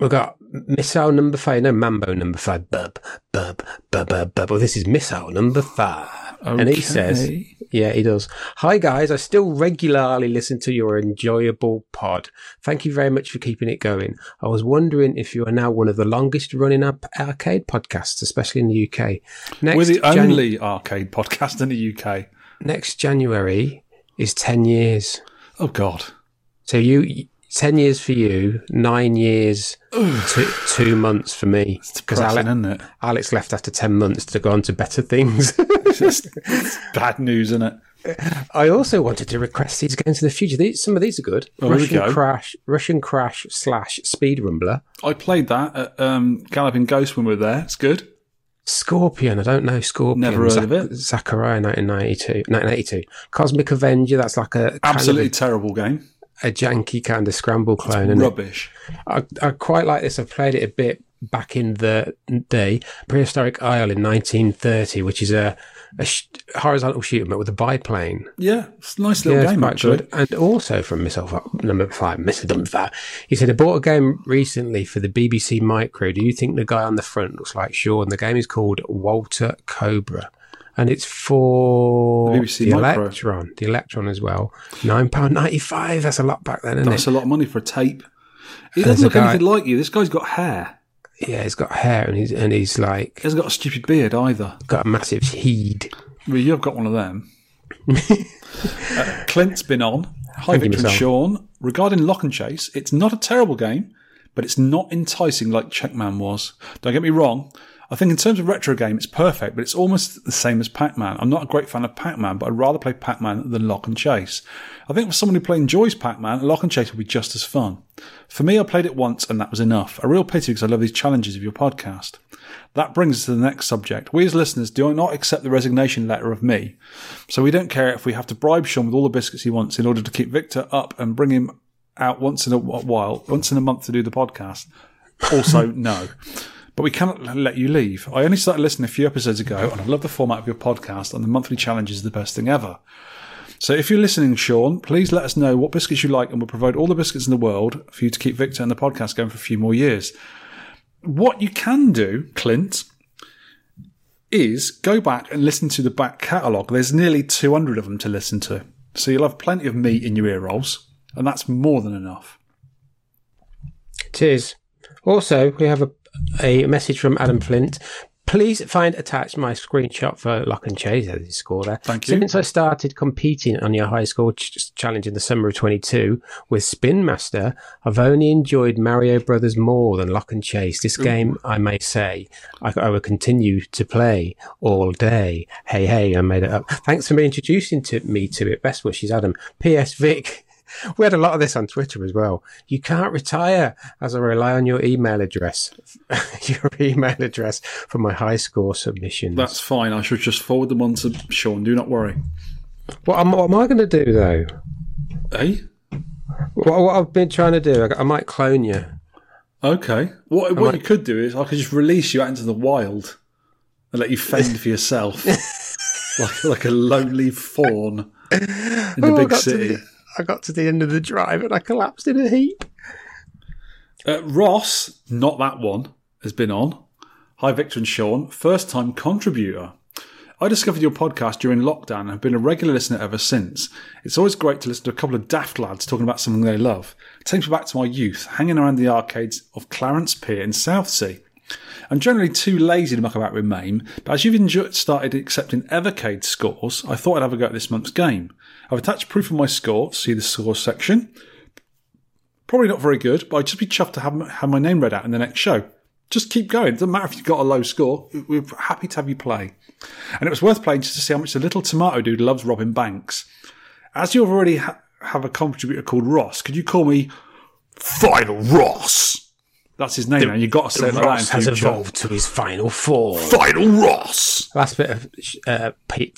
We've got missile number five. No, Mambo number five. Bub, bub, bub, bub, bub. Well, this is missile number five. And he says, yeah, he does. Hi, guys. I still regularly listen to your enjoyable pod. Thank you very much for keeping it going. I was wondering if you are now one of the longest running up arcade podcasts, especially in the UK. Next We're the Jan- only arcade podcast in the UK. next January is 10 years. Oh, God. So you, 10 years for you, nine years, two, two months for me. It's Because depressing, Ale- isn't it? Alex left after 10 months to go on to better things. It's just it's bad news, isn't it? I also wanted to request these games in the future. These, some of these are good. Oh, Russian. Crash, Rush & Crash slash Speed Rumbler. I played that at um, Galloping Ghost when we were there. It's good. Scorpion, I don't know Scorpion. Never heard of it. Zachariah, 1992. 1982. Cosmic Avenger, that's like a Absolutely of terrible game. A, janky kind of scramble clone. isn't it? Rubbish. I, I quite like this. I played it a bit back in the day. Prehistoric Isle in 1930, which is a, a sh- horizontal shooter but with a biplane. Yeah, it's a nice little Yeah, game, actually. good. And also from Missile number five, Mr. Number he said, I bought a game recently for the BBC Micro. Do you think the guy on the front looks like Sean? The game is called Walter Cobra. And it's for The the Electron, the Electron as well. £9.95. That's a lot back then, isn't That's it? a lot of money for a tape. He doesn't look guy- anything like you. This guy's got hair. Yeah, he's got hair and he's, and he's like, He hasn't got a stupid beard either. got a massive heed. Well, you've got one of them. uh, Clint's been on. Hi, Thank Victor and. Sean. Regarding Lock and Chase, it's not a terrible game, but it's not enticing like Checkman was. Don't get me wrong. I think in terms of retro game, it's perfect, but it's almost the same as Pac Man. I'm not a great fan of Pac Man, but I'd rather play Pac Man than Lock and Chase. I think for someone who play enjoys Pac Man, Lock and Chase will be just as fun. For me, I played it once and that was enough. A real pity because I love these challenges of your podcast. That brings us to the next subject. We as listeners do not accept the resignation letter of me, so we don't care if we have to bribe Sean with all the biscuits he wants in order to keep Victor up and bring him out once in a while, once in a month to do the podcast. Also, no. But we cannot let you leave. I only started listening a few episodes ago, and I love the format of your podcast, and the monthly challenge is the best thing ever. So if you're listening, Sean, please let us know what biscuits you like, and we'll provide all the biscuits in the world for you to keep Victor and the podcast going for a few more years. What you can do, Clint, is go back and listen to the back catalogue. There's nearly 200 of them to listen to. So you'll have plenty of meat in your ear rolls, and that's more than enough. It is. Also, we have a, a message from Adam Flint. Please find attached my screenshot for Lock and Chase as his score there. Thank you. Since I started competing on your high score ch- challenge in the summer of 22 with Spin Master, I've only enjoyed Mario Brothers more than Lock and Chase. This game, I may say, I, I will continue to play all day. Hey, hey, I made it up. Thanks for introducing to me to it. Best wishes, Adam. P.S. Vic. We had a lot of this on Twitter as well. You can't retire as I rely on your email address, your email address for my high score submissions. That's fine. I should just forward them on to Sean. Do not worry. what, am, what am I going to do though? Eh? What, what I've been trying to do, I, I might clone you. Okay. What, what I- you could do is I could just release you out into the wild and let you fend for yourself, like like a lonely fawn in the Oh, big city. the- I got to the end of the drive and I collapsed in a heap. Uh, Ross, not that one, has been on. Hi, Victor and Sean, first time contributor. I discovered your podcast during lockdown and have been a regular listener ever since. It's always great to listen to a couple of daft lads talking about something they love. It takes me back to my youth, hanging around the arcades of Clarence Pier in Southsea. I'm generally too lazy to muck about with MAME, but as you've started accepting Evercade scores, I thought I'd have a go at this month's game. I've attached proof of my score, see the score section. Probably not very good, but I'd just be chuffed to have, have my name read out in the next show. Just keep going. It doesn't matter if you've got a low score. We're happy to have you play. And it was worth playing just to see how much the little tomato dude loves Robin Banks. As you already ha- have a contributor called Ross, could you call me Final Ross? That's his name, and you've got to say like that Ross has evolved to his final form. Final Ross! Last bit of uh,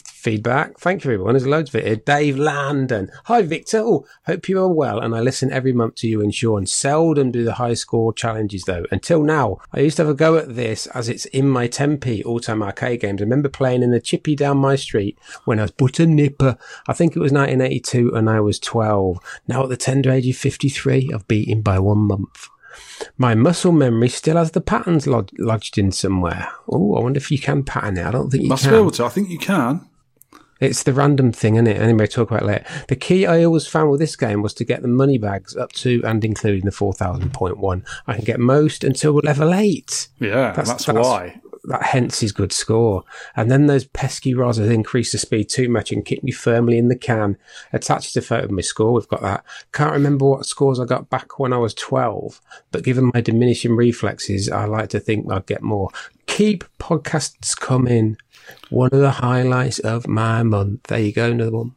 feedback. Thank you, everyone. There's loads of it here. Dave Landon. Hi, Victor. Oh, hope you are well. And I listen every month to you and Sean. Seldom do the high score challenges, though. Until now, I used to have a go at this as it's in my Tempe all-time arcade games. I remember playing in the chippy down my street when I was but a nipper. I think it was 1982 and I was 12. Now at the tender age of 53, I've beaten by one month. My muscle memory still has the patterns lod- lodged in somewhere. Oh, I wonder if you can pattern it. I don't think you Must can. be able to. I think you can. It's the random thing, isn't it? Anyway, talk about it later. The key I always found with this game was to get the money bags up to and including the 4000.1. I can get most until level 8. Yeah, that's, why. That hence his good score. And then those pesky rozzers increased the speed too much and kicked me firmly in the can. Attached to photo of my score. We've got that. Can't remember what scores I got back when I was 12, but given my diminishing reflexes, I like to think I'd get more. Keep podcasts coming. One of the highlights of my month. There you go, another one.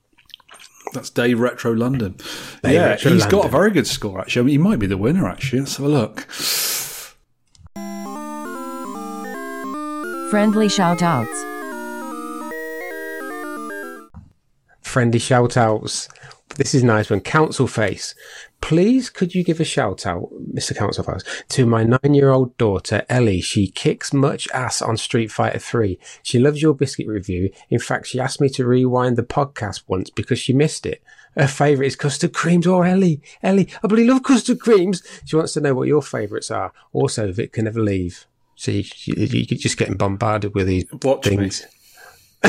That's Dave Retro London. Dave yeah, Retro he's got a very good score, actually. I mean, he might be the winner, actually. Let's have a look. Friendly shout outs. friendly shout outs. This is nice one. Council Face. Please, could you give a shout out, Mr. Council Face, to my nine year old daughter, Ellie? She kicks much ass on Street Fighter 3. She loves your biscuit review. In fact, she asked me to rewind the podcast once because she missed it. Her favourite is custard creams or Ellie. Ellie, I bloody love custard creams. She wants to know what your favourites are. Also, Vic can never leave. See, you, you- you're just getting bombarded with these Watch things.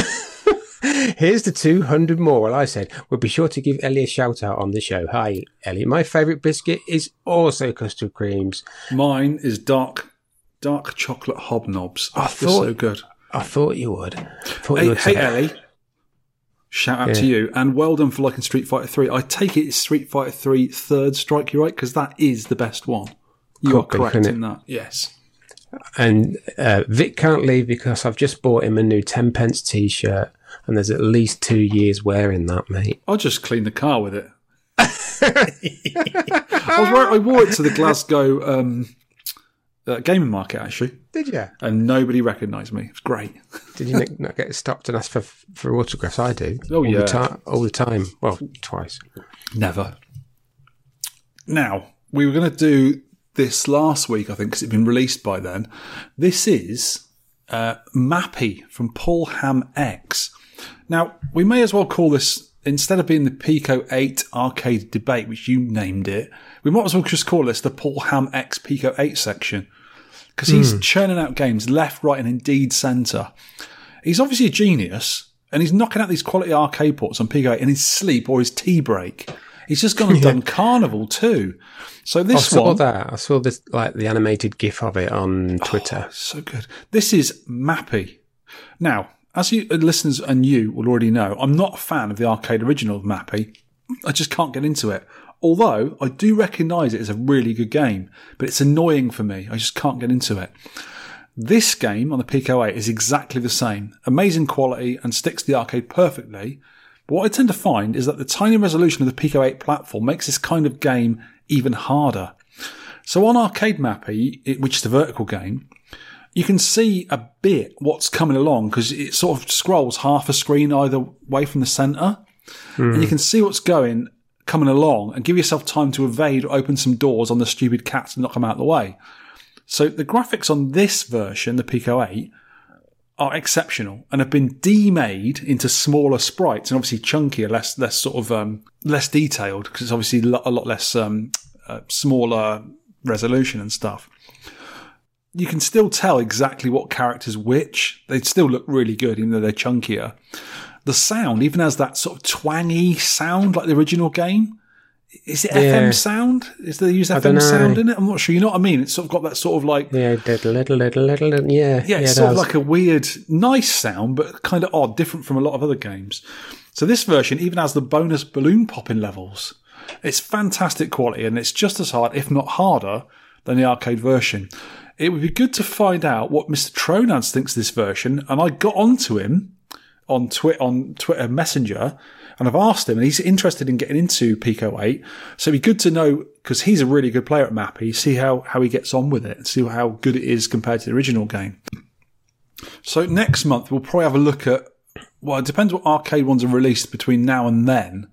Here's the 200 more. Well, I said, we'll be sure to give Ellie a shout out on the show. Hi, Ellie. My favourite biscuit is also custard creams. Mine is dark dark chocolate hobnobs. I They're thought- so good. I thought you would. Thought you Hey, would hey Ellie. Shout out to you. And well done for liking Street Fighter 3. I take it it's Street Fighter 3 third strike you're right, because that is the best one. You Could are correct in that. Yes. And uh, Vic can't leave because I've just bought him a new 10 pence t shirt, and there's at least two years wearing that, mate. I'll just clean the car with it. I was wearing, I wore it to the Glasgow um, uh, gaming market actually, Did you? and nobody recognised me. It was great. Did you not- get stopped and asked for for autographs? I do. Oh, all yeah. the time. All the time. Well, twice. Never. Now, we were going to do this last week, I think, because it'd been released by then. This is uh, Mappy from Paul Ham X. Now, we may as well call this, instead of being the Pico 8 arcade debate, which you named it, we might as well just call this the Paul Ham X Pico 8 section. Because he's churning out games left, right, and indeed centre. He's obviously a genius, and he's knocking out these quality arcade ports on Pico 8 in his sleep or his tea break. He's just gone and done Carnival too. So this I saw one, that. I saw this like the animated GIF of it on Twitter. so good. This is Mappy. Now, as you uh, listeners and you will already know, I'm not a fan of the arcade original of Mappy. I just can't get into it. Although I do recognise it as a really good game, but it's annoying for me. I just can't get into it. This game on the Pico 8 is exactly the same. Amazing quality and sticks to the arcade perfectly. But what I tend to find is that the tiny resolution of the Pico 8 platform makes this kind of game even harder. So on Arcade Mappy, which is a vertical game, you can see a bit what's coming along because it sort of scrolls half a screen either way from the center. And you hmm. can see what's going, coming along and give yourself time to evade or open some doors on the stupid cats and knock them out of the way. So the graphics on this version, the Pico 8, are exceptional and have been demade into smaller sprites and obviously chunkier, less less sort of um, less detailed because it's obviously a lot less um, uh, smaller resolution and stuff. You can still tell exactly what characters which. They still look really good, even though they're chunkier. The sound even has that sort of twangy sound like the original game. Is it Yeah. FM sound? Is they use FM sound in it? I'm not sure. You know what I mean? It's sort of got that sort of like Yeah, little, little, little, little. Yeah, yeah, it's it sort of like a weird, nice sound, but kind of odd, different from a lot of other games. So this version even has the bonus balloon popping levels. It's fantastic quality, and it's just as hard, if not harder, than the arcade version. It would be good to find out what Mr. Tronads thinks of this version, and I got onto him on Twi- on Twitter Messenger, and I've asked him, and he's interested in getting into Pico 8. So it'd be good to know because he's a really good player at Mappy. See how how he gets on with it, and see how good it is compared to the original game. So next month we'll probably have a look at. Well, it depends what arcade ones are released between now and then,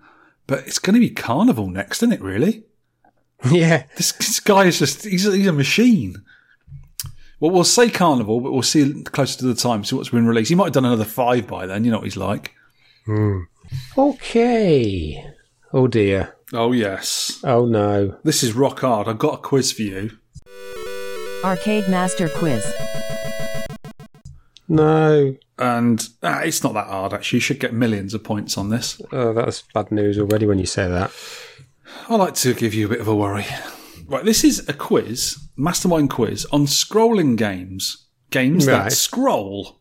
but it's going to be Carnival next, isn't it? Really? yeah. This, this guy is just—he's a, he's a machine. Well, we'll say Carnival, but we'll see closer to the time, see what's been released. He might have done another five by then. You know what he's like. Hmm. Okay. Oh dear. Oh yes, Oh no. this is rock hard. I've got a quiz for you. Arcade Master Quiz. No. And ah, it's not that hard, actually. You should get millions of points on this. Oh, that's bad news already when you say that. I like to give you a bit of a worry. Right, this is a quiz, mastermind quiz, on scrolling games. Games that scroll.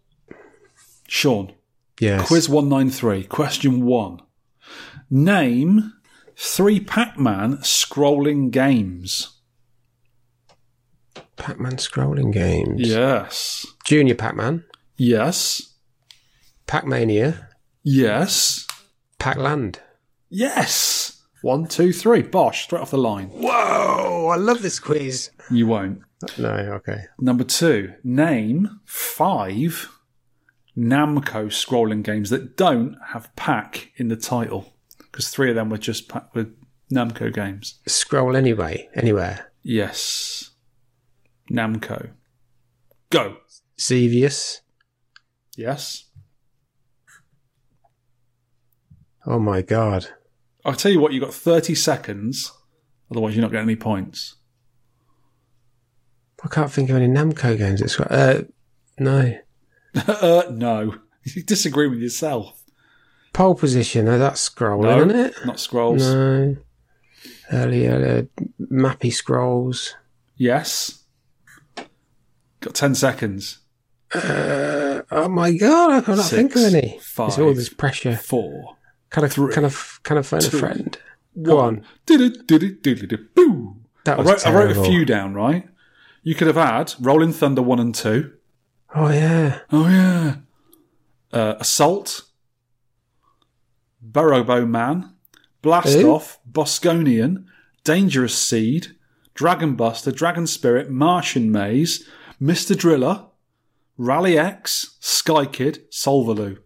Sean, Yes. quiz 193, question one. Name three Pac Man scrolling games. Pac-Man scrolling games. Yes. Junior Pac-Man. Yes. Pac-Mania. Yes. Pac-Land. Yes. One, two, three. Bosh, straight off the line. Whoa! I love this quiz. You won't. No. Okay. Number two, name five Namco scrolling games that don't have pack in the title. Because three of them were just pack with Namco games. Scroll anyway. Anywhere. Yes. Namco. Go. Xevious. Yes. Oh my god. I'll tell you what, you've got 30 seconds. Otherwise, you're not getting any points. I can't think of any Namco games. It's got. Uh, no. uh, no. You disagree with yourself. Pole position. Oh, that's scrolling, No, isn't it? not scrolls. No. Earlier, uh, Mappy Scrolls. Yes. Got 10 seconds. Oh my god, I can't Six, think of any. it's all this pressure. Four. Kind of, three, kind of, kind of phone two, a friend. One. That I was wrote, I wrote a few down, right? You could have had Rolling Thunder 1 and 2. Oh yeah. Oh, yeah. Uh, Assault, Bravoman, Blast Who? Off, Bosconian, Dangerous Seed, Dragon Buster, Dragon Spirit, Martian Maze, Mr. Driller, Rally X, Sky Kid, Solvalou,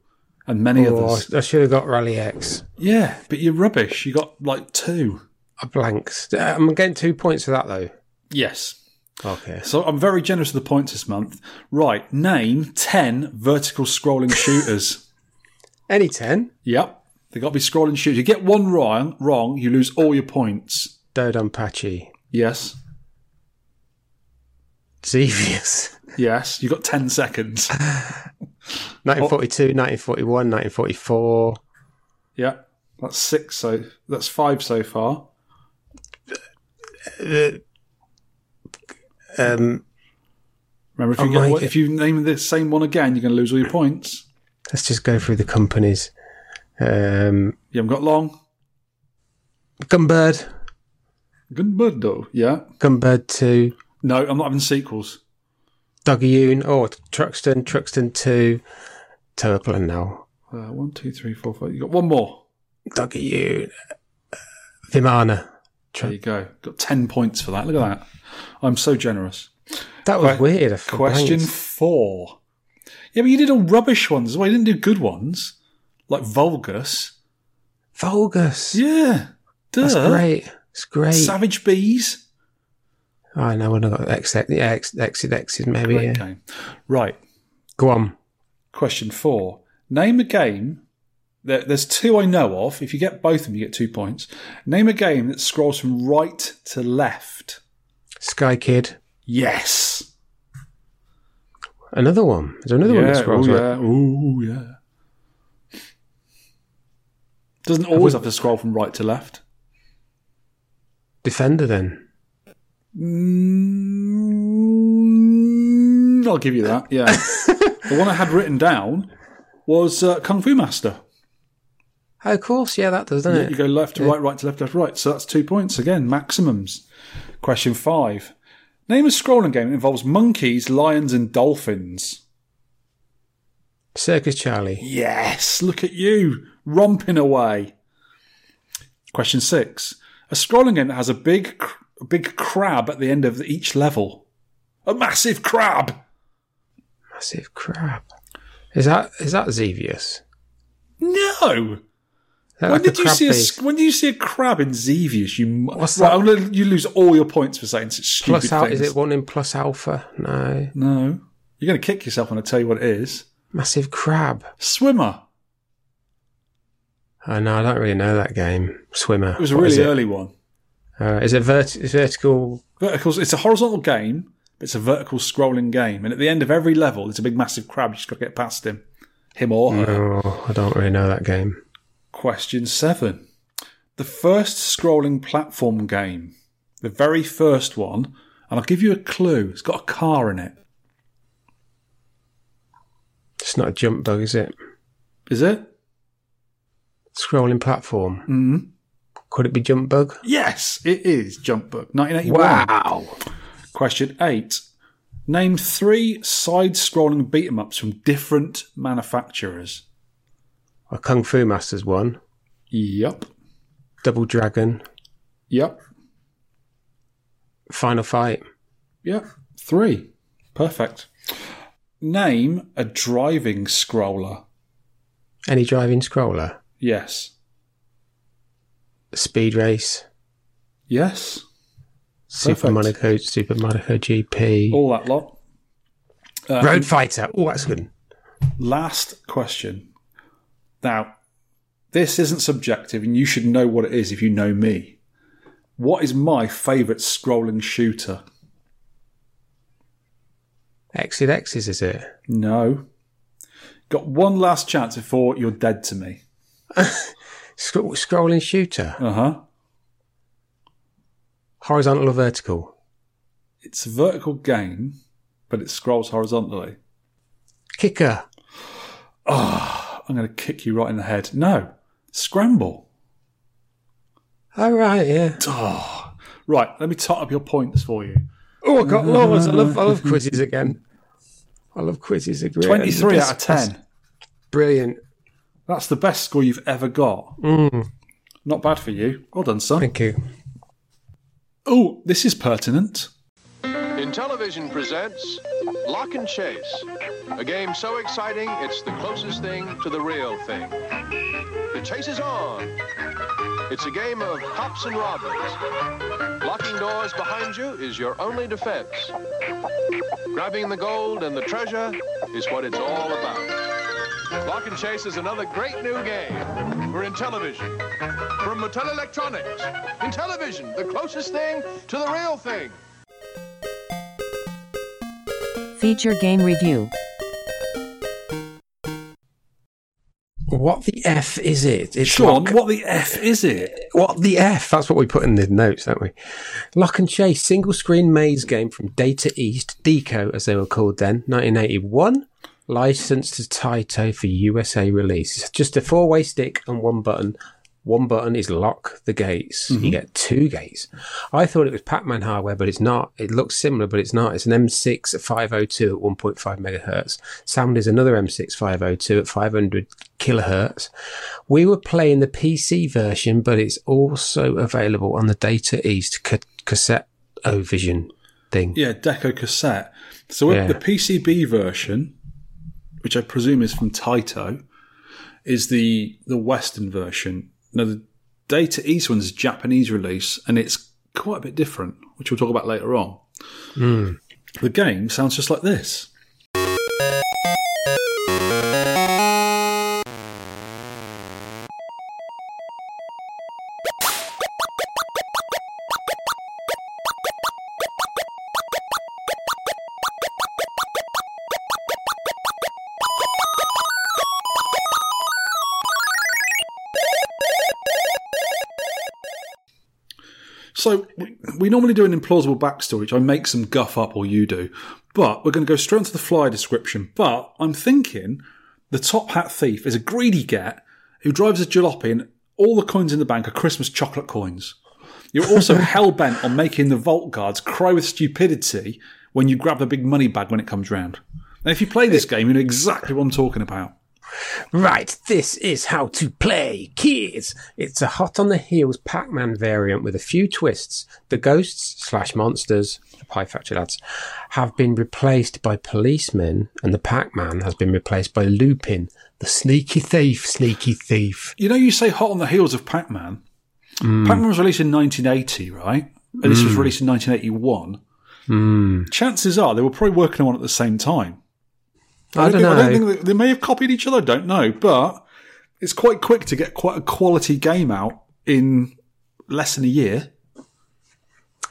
and many Oh, others. I should have got Rally X. Yeah, but you're rubbish. You got like two. I blanks. I'm getting two points for that though. Yes. Okay. So I'm very generous with the points this month. Right, name 10 vertical scrolling shooters. Any ten? Yep. They got to be scrolling shooters. You get one wrong, wrong, you lose all your points. Dodonpachi. Yes. Xevious. Yes. You got 10 seconds. 1942, 1941, 1944. yeah. That's six. So that's five so far. Uh, uh, Um, Remember, if you, Oh get, if you name the same one again, you're going to lose all your points. let's just go through the companies. Um, You haven't got long. Gunbird. Good bird, though. Yeah. Gunbird 2. No, I'm not having sequels. Dogyuun. Oh, Truxton. Truxton 2. Toaplan now. Uh, one, two, three, four, five. You got one more. Dogyuun. Vimana. There you go. Got 10 points for that. Look at that. I'm so generous. That was Que- weird. Question blanked. four. Yeah, but you did all rubbish ones well. You didn't do good ones. Like Vulgus. Vulgus. Yeah. Duh. That's great. It's great. Savage Bees. oh, I know when I got X, X, yeah, X, X, X's maybe. Great Yeah. game. Right. Go on. Question four. Name a game. There, there's two I know of. If you get both of them, you get two points. Name a game that scrolls from right to left. Sky Kid. Yes. Another one. Is there another one that scrolls Oh, right? yeah. Ooh, yeah. Doesn't always have to scroll from right to left. Defender then. Mm, I'll give you that. Yeah. the one I had written down was uh, Kung Fu Master. Oh, of course. Yeah, that does, doesn't You it? You go left to right, right to left, left, right. So that's two points again, maximums. Question five. Name a scrolling game that involves monkeys, lions, and dolphins. Circus Charlie. Yes, look at you romping away. Question six. A scrolling game that has a big, a big crab at the end of each level. A massive crab. Massive crab. Is that is that Xevious? No. When like did you see a base? s- when did you see a crab in Xevious? You What's that? You lose all your points for saying such stupid Plus al- things. is it one in plus alpha? No. No, you're going to kick yourself when I tell you what it is. Massive crab. Swimmer. Oh no, I don't really know that game. Swimmer. It was a What really early one. Uh, is it vert- is vertical? Verticals. It's a horizontal game, but it's a vertical scrolling game. And at the end of every level, there's a big massive crab. You just got to get past him, him or her. Oh, I don't really know that game. Question seven. The first scrolling platform game, the very first one, and I'll give you a clue. It's got a car in it. It's not a jump bug, is it? Is it? Scrolling platform. Mm-hmm. Could it be jump bug? Yes, it is. Jump Bug. 1981. Wow. Question eight. Name three side-scrolling beat 'em ups from different manufacturers. A Kung Fu Masters one. Yep. Double Dragon. Yep. Final Fight. Yep. Three. Perfect. Name a driving scroller. Any driving scroller. Yes. Speed Race. Yes. Super Perfect. Monaco. Super Monaco GP. All that lot. Uh, Road Fighter. Oh, that's good. Last question. Now, this isn't subjective, and you should know what it is if you know me. What is my favourite scrolling shooter? Exed Exes, is it? No. Got one last chance before you're dead to me. Scro- scrolling shooter. Uh huh. Horizontal or vertical? It's a vertical game, but it scrolls horizontally. Kicker. I'm going to kick you right in the head. No. Scramble. All right, right, yeah. Right, let me tot up your points for you. Oh, I got loads. I love, I love quizzes again. I love quizzes. They're 23 The out of best- 10. Brilliant. That's the best score you've ever got. Mm. Not bad for you. Well done, son. Thank you. Oh, this is pertinent. Intellivision presents Lock and Chase, a game so exciting it's the closest thing to the real thing. The chase is on. It's a game of cops and robbers. Locking doors behind you is your only defense. Grabbing the gold and the treasure is what it's all about. Lock and Chase is another great new game We're Intellivision. From Mattel Electronics. Intellivision, the closest thing to the real thing. Feature game review. What the F is it? It's Sean, lock- what the F is it? What the F? That's what we put in the notes, don't we? Lock and Chase, single screen maze game from Data East, Deco as they were called then, 1981. Licensed to Taito for USA release. It's just a four way stick and one button. One button is lock the gates. You mm-hmm. get two gates. I thought it was Pac Man hardware, but it's not. It looks similar, but it's not. It's an M6 502 at 1.5 megahertz. Sound is another M6 502 at 500 kilohertz. We were playing the PC version, but it's also available on the Data East ca- cassette O Vision thing. Yeah, Deco cassette. So Yeah. the PCB version, which I presume is from Taito, is the the Western version. Now the Data East one's Japanese release, and it's quite a bit different, which we'll talk about later on. Hmm. The game sounds just like this. So we, we normally do an implausible backstory, which I make some guff up, or you do. But we're going to go straight into the fly description. But I'm thinking the top hat thief is a greedy get who drives a jalopy and all the coins in the bank are Christmas chocolate coins. You're also hell bent on making the vault guards cry with stupidity when you grab the big money bag when it comes round. And if you play this game, you know exactly what I'm talking about. Right, this is how to play, kids. It's a hot on the heels Pac-Man variant with a few twists. The ghosts slash monsters, the Pie Factory lads, have been replaced by policemen, and the Pac-Man has been replaced by Lupin, the sneaky thief, sneaky thief. You know, you say hot on the heels of Pac Man. Hmm. Pac Man was released in 1980, right? And this was hmm. released in 1981. Hmm. Chances are they were probably working on it at the same time. I don't think, I know. don't think they, may have copied each other. I don't know, but it's quite quick to get quite a quality game out in less than a year.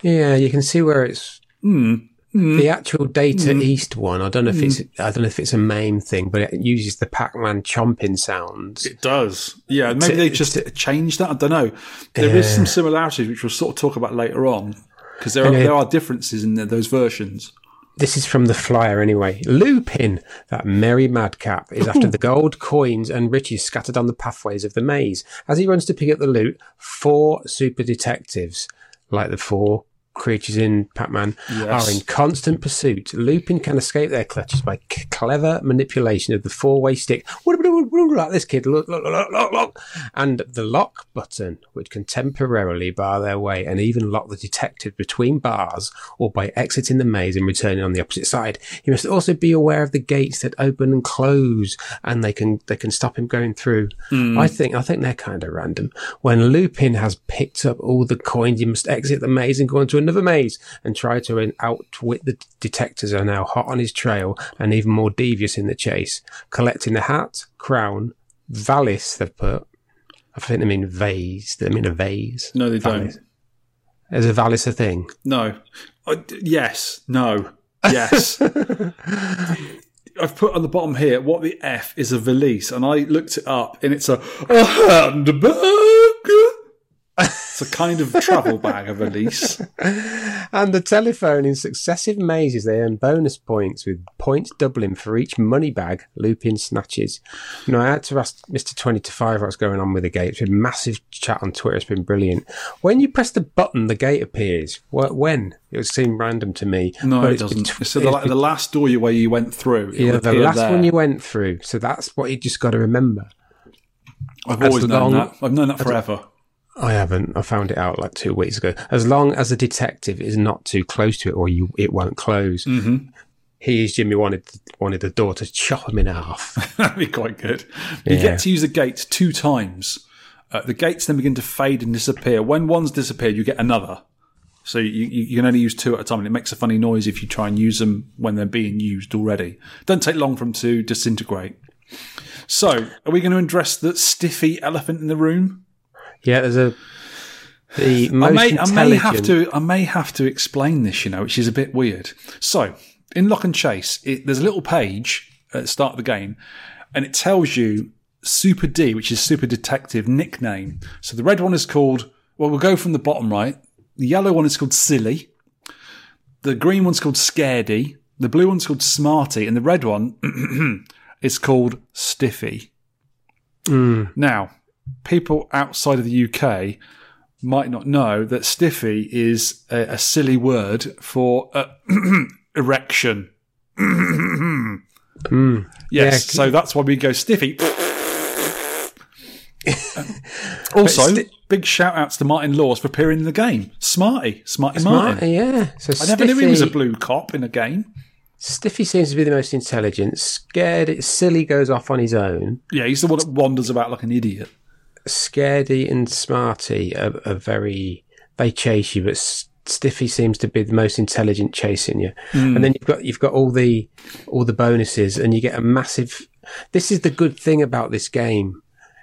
Yeah, you can see where it's Hmm. hmm. the actual Data hmm. East one. I don't know if it's hmm. I don't know if it's a main thing, but it uses the Pac-Man chomping sounds. It does. Yeah, maybe they just changed that. I don't know. There is some similarities, which we'll sort of talk about later on, because there are, there are differences in those versions. This is from the flyer anyway. Lupin, that merry madcap, is after the gold, coins, and riches scattered on the pathways of the maze. As he runs to pick up the loot, four super detectives, like the four creatures in Pac-Man, Yes. are in constant pursuit. Lupin can escape their clutches by c- clever manipulation of the four-way stick, like this kid, look, look, look, look, look, and the lock button, which can temporarily bar their way and even lock the detective between bars or by exiting the maze and returning on the opposite side. He must also be aware of the gates that open and close, and they can they can stop him going through. Hmm. I think I think they're kind of random. When Lupin has picked up all the coins, he must exit the maze and go into another maze and try to outwit the detectives who are now hot on his trail and even more devious in the chase. Collecting the hat, crown, valise they've put. I think they mean vase. They mean a vase. No, they don't. Is a valise a thing? No. D yes. No. Yes. I've put on the bottom here what the F is a valise, and I looked it up, and it's a, a handbag. It's a kind of travel bag of Elise. And the telephone in successive mazes, they earn bonus points with points doubling for each money bag looping snatches. You know, I had to ask Mr. 20 to 5 what's going on with the gate. It's been massive chat on Twitter. It's been brilliant. When you press the button, the gate appears. Wh- When? It would seem random to me. No, but it doesn't. It's the, the last door you where you went through. Yeah, the last there. one you went through. So that's what you just got to remember. I've always known long- that. I've known that forever. I haven't. I found it out like two weeks ago. As long as the detective is not too close to it, or you, it won't close. Mm-hmm. He is Jimmy wanted wanted the door to chop him in half. That'd be quite good. You Yeah. get to use the gates two times. Uh, the gates then begin to fade and disappear. When one's disappeared, you get another. So you, you you can only use two at a time, and it makes a funny noise if you try and use them when they're being used already. Don't take long for them to disintegrate. So, are we going to address the stiffy elephant in the room? Yeah, there's a the most I may, I may have to, I may have to explain this, you know, which is a bit weird. So, in Lock and Chase, it, there's a little page at the start of the game, and it tells you Super D, which is Super Detective nickname. So the red one is called. Well, we'll go from the bottom right. The yellow one is called Silly. The green one's called Scaredy. The blue one's called Smarty, and the red one is called Stiffy. Hmm. Now, people outside of the UK might not know that stiffy is a, a silly word for uh, erection. Yes, Yeah, so that's why we go stiffy. also, sti- big shout outs to Martin Laws for appearing in the game. Smarty, Smarty Martin. Yeah. So I never knew he was a blue cop in a game. Stiffy seems to be the most intelligent. Scared, silly goes off on his own. Yeah, he's the one that wanders about like an idiot. Scaredy and Smarty are, are very. They chase you, but Stiffy seems to be the most intelligent chasing you. Hmm. And then you've got you've got all the all the bonuses, and you get a massive. This is the good thing about this game.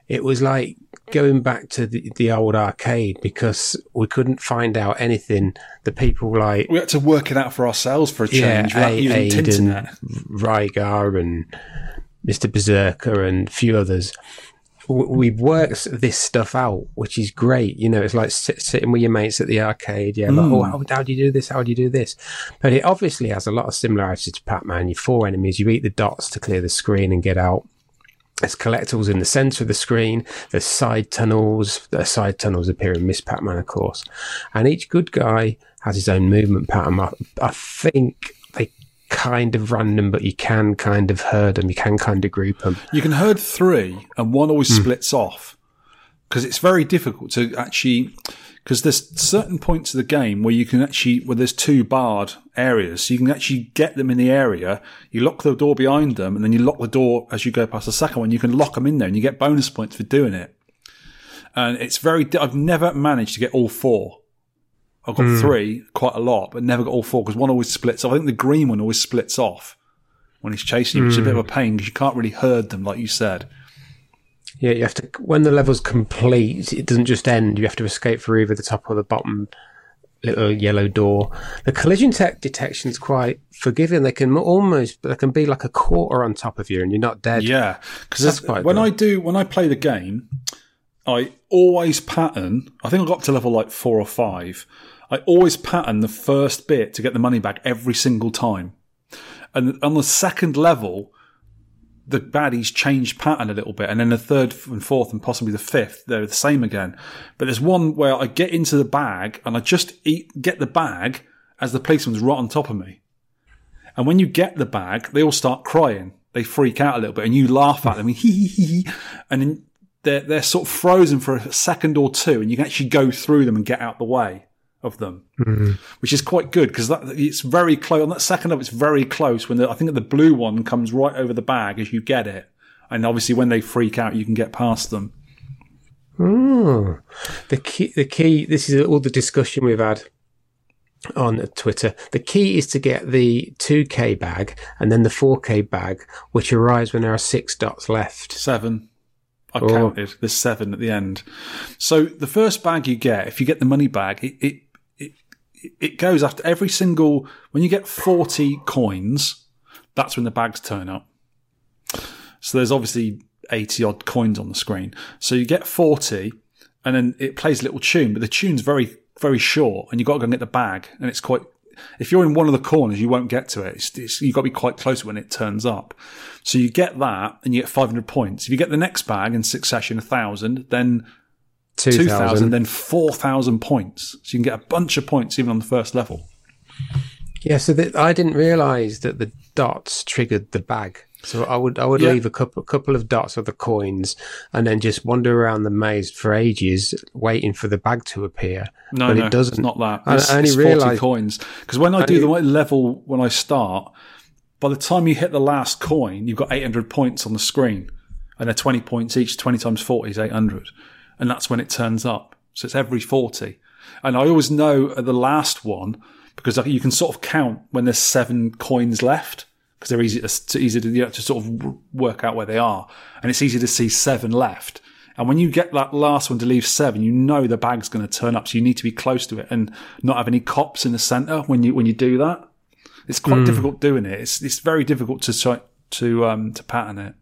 It was like going back to the, the old arcade because we couldn't find out anything. The people like We had to work it out for ourselves for a change without A- using Aid and Rygar and Mr. Berserker and a few others. W- We've worked this stuff out, which is great. You know, it's like sit, sitting with your mates at the arcade. Yeah, like, oh, hmm. how, how do you do this? How do you do this? But it obviously has a lot of similarities to Pac-Man. You four enemies, you eat the dots to clear the screen and get out. There's collectibles in the centre of the screen. There's side tunnels. The side tunnels appear in Miss Pac-Man, of course. And each good guy has his own movement pattern. I, I think kind of random, but you can kind of herd them. You can kind of group them. You can herd three, and one always Hmm. splits off because it's very difficult to actually. Because there's certain points of the game where you can actually, where there's two barred areas, so you can actually get them in the area. You lock the door behind them, and then you lock the door as you go past the second one. You can lock them in there, and you get bonus points for doing it. And it's very. I've never managed to get all four. I've got Hmm. three, quite a lot, but never got all four because one always splits. I think the green one always splits off when he's chasing you, which is a bit of Hmm. a pain because you can't really herd them, like you said. Yeah, you have to when the level's complete. It doesn't just end. You have to escape through either the top or the bottom little yellow door. The collision tech detection is quite forgiving. They can almost they can be like a quarter on top of you, and you're not dead. Yeah, because That's quite when good. I do when I play the game, I always pattern. I think I got up to level like four or five. I always pattern the first bit to get the money back every single time, and on the second level, the baddies change pattern a little bit, and then the third and fourth and possibly the fifth, they're the same again. But there's one where I get into the bag and I just eat get the bag as the policeman's right on top of me. And when you get the bag, they all start crying. They freak out a little bit, and you laugh at them, hee. and then they're they're sort of frozen for a second or two, and you can actually go through them and get out the way of them, mm-hmm. which is quite good because it's very close. On that second level, it's very close. When the, I think the blue one comes right over the bag as you get it, and obviously when they freak out, you can get past them. Oh, the key, the key. This is all the discussion we've had on Twitter. The key is to get the 2K bag and then the 4K bag, which arrives when there are six dots left. Seven. I Oh. counted. There's seven at the end. So the first bag you get, if you get the money bag, it it it, goes after every single. When you get forty coins, that's when the bags turn up. So there's obviously eighty odd coins on the screen. So you get forty, and then it plays a little tune, but the tune's very very short, and you've got to go and get the bag, and it's quite. If you're in one of the corners, you won't get to it. It's, it's, you've got to be quite close when it turns up. So you get that, and you get 500 points. If you get the next bag in succession, 1,000, then 2,000, 2000. then 4,000 points. So you can get a bunch of points even on the first level. Yeah, so that I didn't realise that the dots triggered the bag. So I would I would Yeah. leave a couple a couple of dots of the coins and then just wander around the maze for ages, waiting for the bag to appear. No, but no, it doesn't. it's not that. I- It's, I only it's 40 realised- coins. Because when I do the level, when I start, by the time you hit the last coin, you've got 800 points on the screen. And they're 20 points each. 20 times 40 is 800. And that's when it turns up. So it's every 40. And I always know at the last one, because you can sort of count when there's seven coins left. Because they're easy to, easy to, you know, to sort of work out where they are, and it's easy to see seven left. And when you get that last one to leave seven, you know the bag's going to turn up, so you need to be close to it and not have any cops in the centre when you when you do that. It's quite difficult doing it. It's it's very difficult to try to um to pattern it.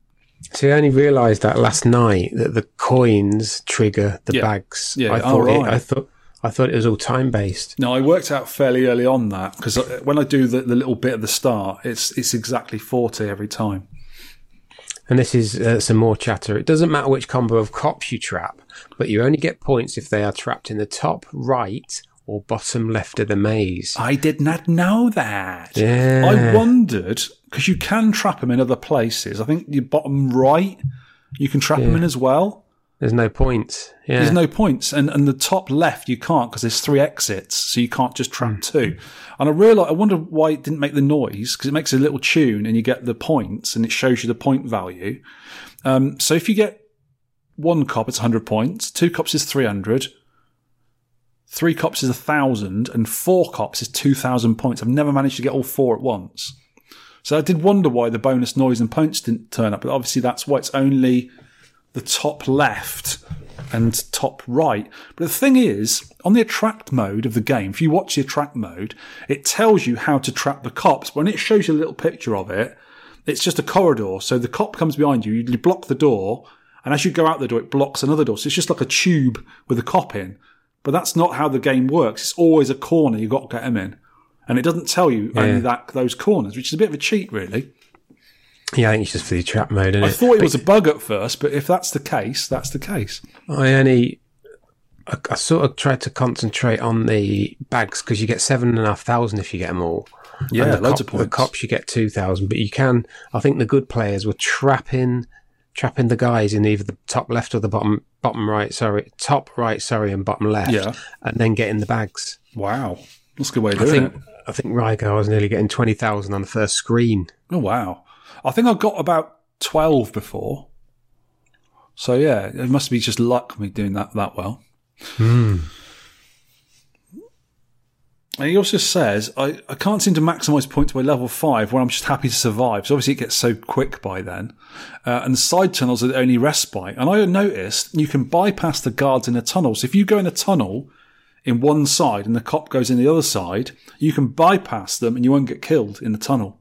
See, I only realised that last night that the coins trigger the Yeah. bags. Yeah, I oh, thought it. I thought I thought it was all time based. No, I worked out fairly early on that because when I do the, the little bit at the start, it's it's exactly forty every time. And this is uh, some more chatter. It doesn't matter which combo of cops you trap, but you only get points if they are trapped in the top right or bottom left of the maze. I did not know that. Yeah. I wondered because you can trap them in other places. I think your bottom right, you can trap them in as well. There's no points. Yeah. There's no points, and and the top left you can't because there's three exits, so you can't just trap two. And I realized I wonder why it didn't make the noise because it makes a little tune, and you get the points, and it shows you the point value. Um, so if you get one cop, it's 100 points. Two cops is 300. Three cops is a thousand, and four cops is 2,000 points. I've never managed to get all four at once. So I did wonder why the bonus noise and points didn't turn up, but obviously that's why it's only the top left and top right. But the thing is, on the attract mode of the game, if you watch the attract mode, it tells you how to trap the cops. When it shows you a little picture of it, it's just a corridor. So the cop comes behind you, you block the door, and as you go out the door, it blocks another door. So it's just like a tube with a cop in. But that's not how the game works. It's always a corner you've got to get him in. And it doesn't tell you only that those corners, which is a bit of a cheat, really. yeah, I think it's just for the trap mode. Isn't I it? thought it was a bug at first, but if that's the case, that's the case. I only, I, I sort of tried to concentrate on the bags because you get seven and a half thousand if you get them all. Yeah, And the loads cop- of points. The cops you get two thousand, but you can. I think the good players were trapping, trapping the guys in either the top left or the bottom bottom right. Sorry, top right. Sorry, and bottom left. Yeah. and then getting the bags. Wow, that's a good way of I think it. I think Rygar was nearly getting twenty thousand on the first screen. Oh wow, I think I got about twelve before. So yeah, it must be just luck me doing that that well. Hmm. And he also says, I, I can't seem to maximise points by level 5 where I'm just happy to survive. So obviously it gets so quick by then. Uh, and the side tunnels are the only respite. And I noticed you can bypass the guards in a tunnel. So if you go in a tunnel in one side and the cop goes in the other side, you can bypass them and you won't get killed in the tunnel.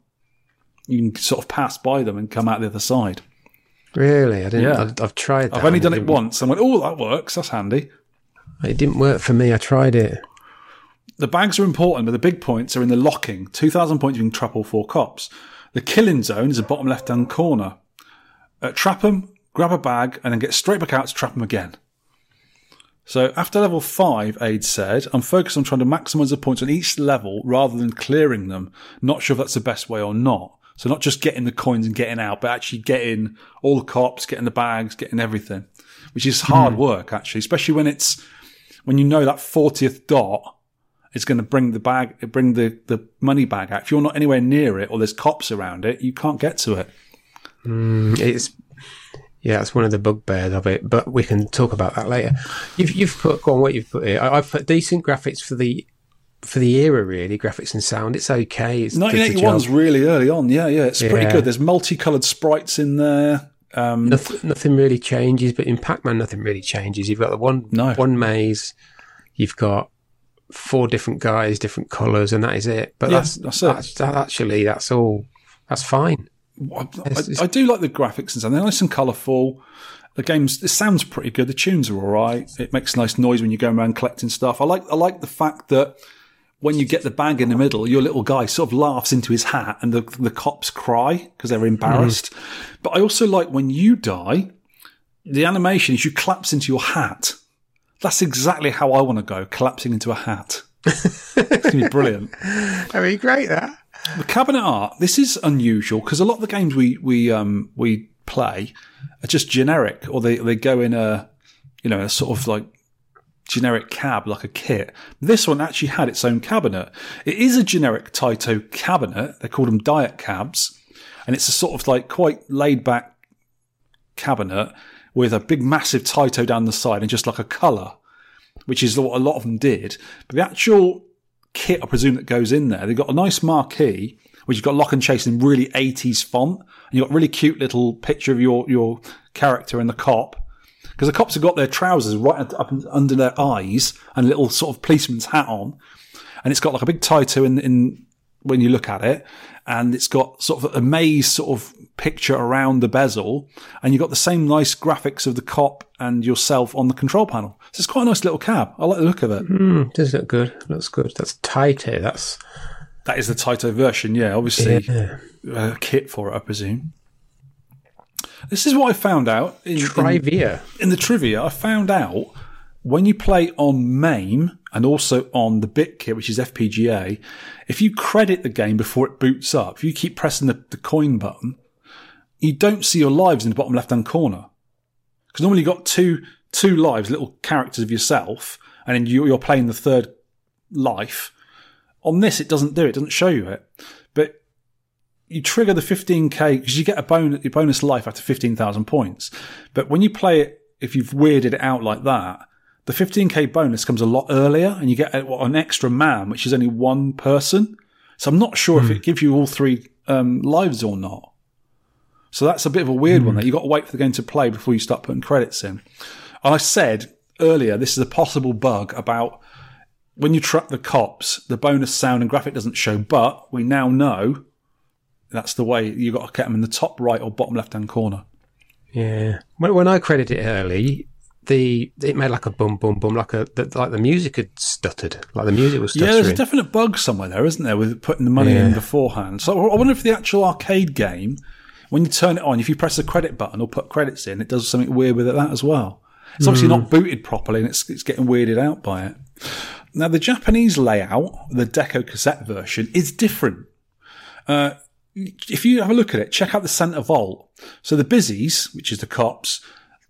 You can sort of pass by them and come out the other side. Really, I didn't. Yeah. I've, I've tried. That I've only done it didn't- once. I went, oh, that works. That's handy. It didn't work for me. I tried it. The bags are important, but the big points are in the locking. 2,000 points, you can trap all four cops. The killing zone is the bottom left hand corner. Uh, trap them, grab a bag, and then get straight back out to trap them again. So after level 5, Aid said, I'm focused on trying to maximise the points on each level rather than clearing them. Not sure if that's the best way or not. So not just getting the coins and getting out, but actually getting all the cops, getting the bags, getting everything. Which is hard work, actually, especially when it's, when you know that 40th dot is going to bring the bag, bring the, the money bag out. If you're not anywhere near it or there's cops around it, you can't get to it. It's yeah, it's one of the bugbears of it. But we can talk about that later. You've you've put go on what you've put here. I, I've put decent graphics for the for the era. Really, graphics and sound. It's okay. It's does the 1981's job. really early on. Yeah, yeah, it's pretty Yeah. good. There's multicolored sprites in there. Um, Nothing, nothing really changes, but in Pac-Man, nothing really changes. You've got the one No. one maze. You've got four different guys, different colours, and that is it. But Yeah, that's that's that's that actually that's all. That's fine. I, It's- it's- I do like the graphics and stuff. They're nice and colourful. The game's it sounds pretty good. The tunes are all right. It makes nice noise when you go around collecting stuff. I like I like the fact that when you get the bag in the middle, your little guy sort of laughs into his hat, and the the cops cry because they're embarrassed. Mm. But I also like when you die, the animation is you collapse into your hat. That's exactly how I want to go, collapsing into a hat. it's gonna be brilliant. I mean, great that. The cabinet art. This is unusual because a lot of the games we we um we play are just generic, or they they go in a you know a sort of like generic cab like a kit. This one actually had its own cabinet. It is a generic Taito cabinet. They call them diet cabs, and it's a sort of like quite laid back cabinet with a big massive Taito down the side and just like a colour, which is what a lot of them did. But the actual kit, I presume, that goes in there, they've got a nice marquee, which you've got lock and chase in really 80s font, and you've got really cute little picture of your, your character and the cop. Because the cops have got their trousers right up up under their eyes and a little sort of policeman's hat on. And it's got like a big Taito in, in when you look at it. And it's got sort of a maze sort of picture around the bezel. And you've got the same nice graphics of the cop and yourself on the control panel. So it's quite a nice little cab. I like the look of it. Mm, does look good. Looks good. That's Taito. That's That is the Taito version, yeah. Obviously, yeah. a kit for it, I presume. This is what I found out in, in, Trivia. in the trivia. I found out when you play on MAME and also on the bit kit, which is FPGA, if you credit the game before it boots up, if you keep pressing the, the coin button, you don't see your lives in the bottom left hand corner. Because normally you've got two two lives, little characters of yourself, and then you, you're playing the third life. On this, it doesn't do it. Doesn't show you it. But you trigger the 15k because you get a bonus, bonus life after 15,000 points. But when you play it, if you've weirded it out like that, the 15k bonus comes a lot earlier and you get an extra man, which is only one person. So I'm not sure if it gives you all three um, lives or not. So that's a bit of a weird one that you've got to wait for the game to play before you start putting credits in. I said earlier, this is a possible bug about when you trap the cops, the bonus sound and graphic doesn't show, but we now know that's the way you've got to get them in the top right or bottom left hand corner. Yeah. When, when I credit it early, the it made like a boom, boom, boom, like a the, like the music had stuttered, like the music was Yeah, there's a definite bug somewhere there, isn't there, with putting the money in beforehand. So I wonder if the actual arcade game, when you turn it on, if you press the credit button or put credits in, it does something weird with it that as well. It's obviously Hmm. not booted properly and it's, it's getting weirded out by it. Now, the Japanese layout, the Deco cassette version, is different. Uh, if you have a look at it, check out the center vault. So the busies, which is the cops,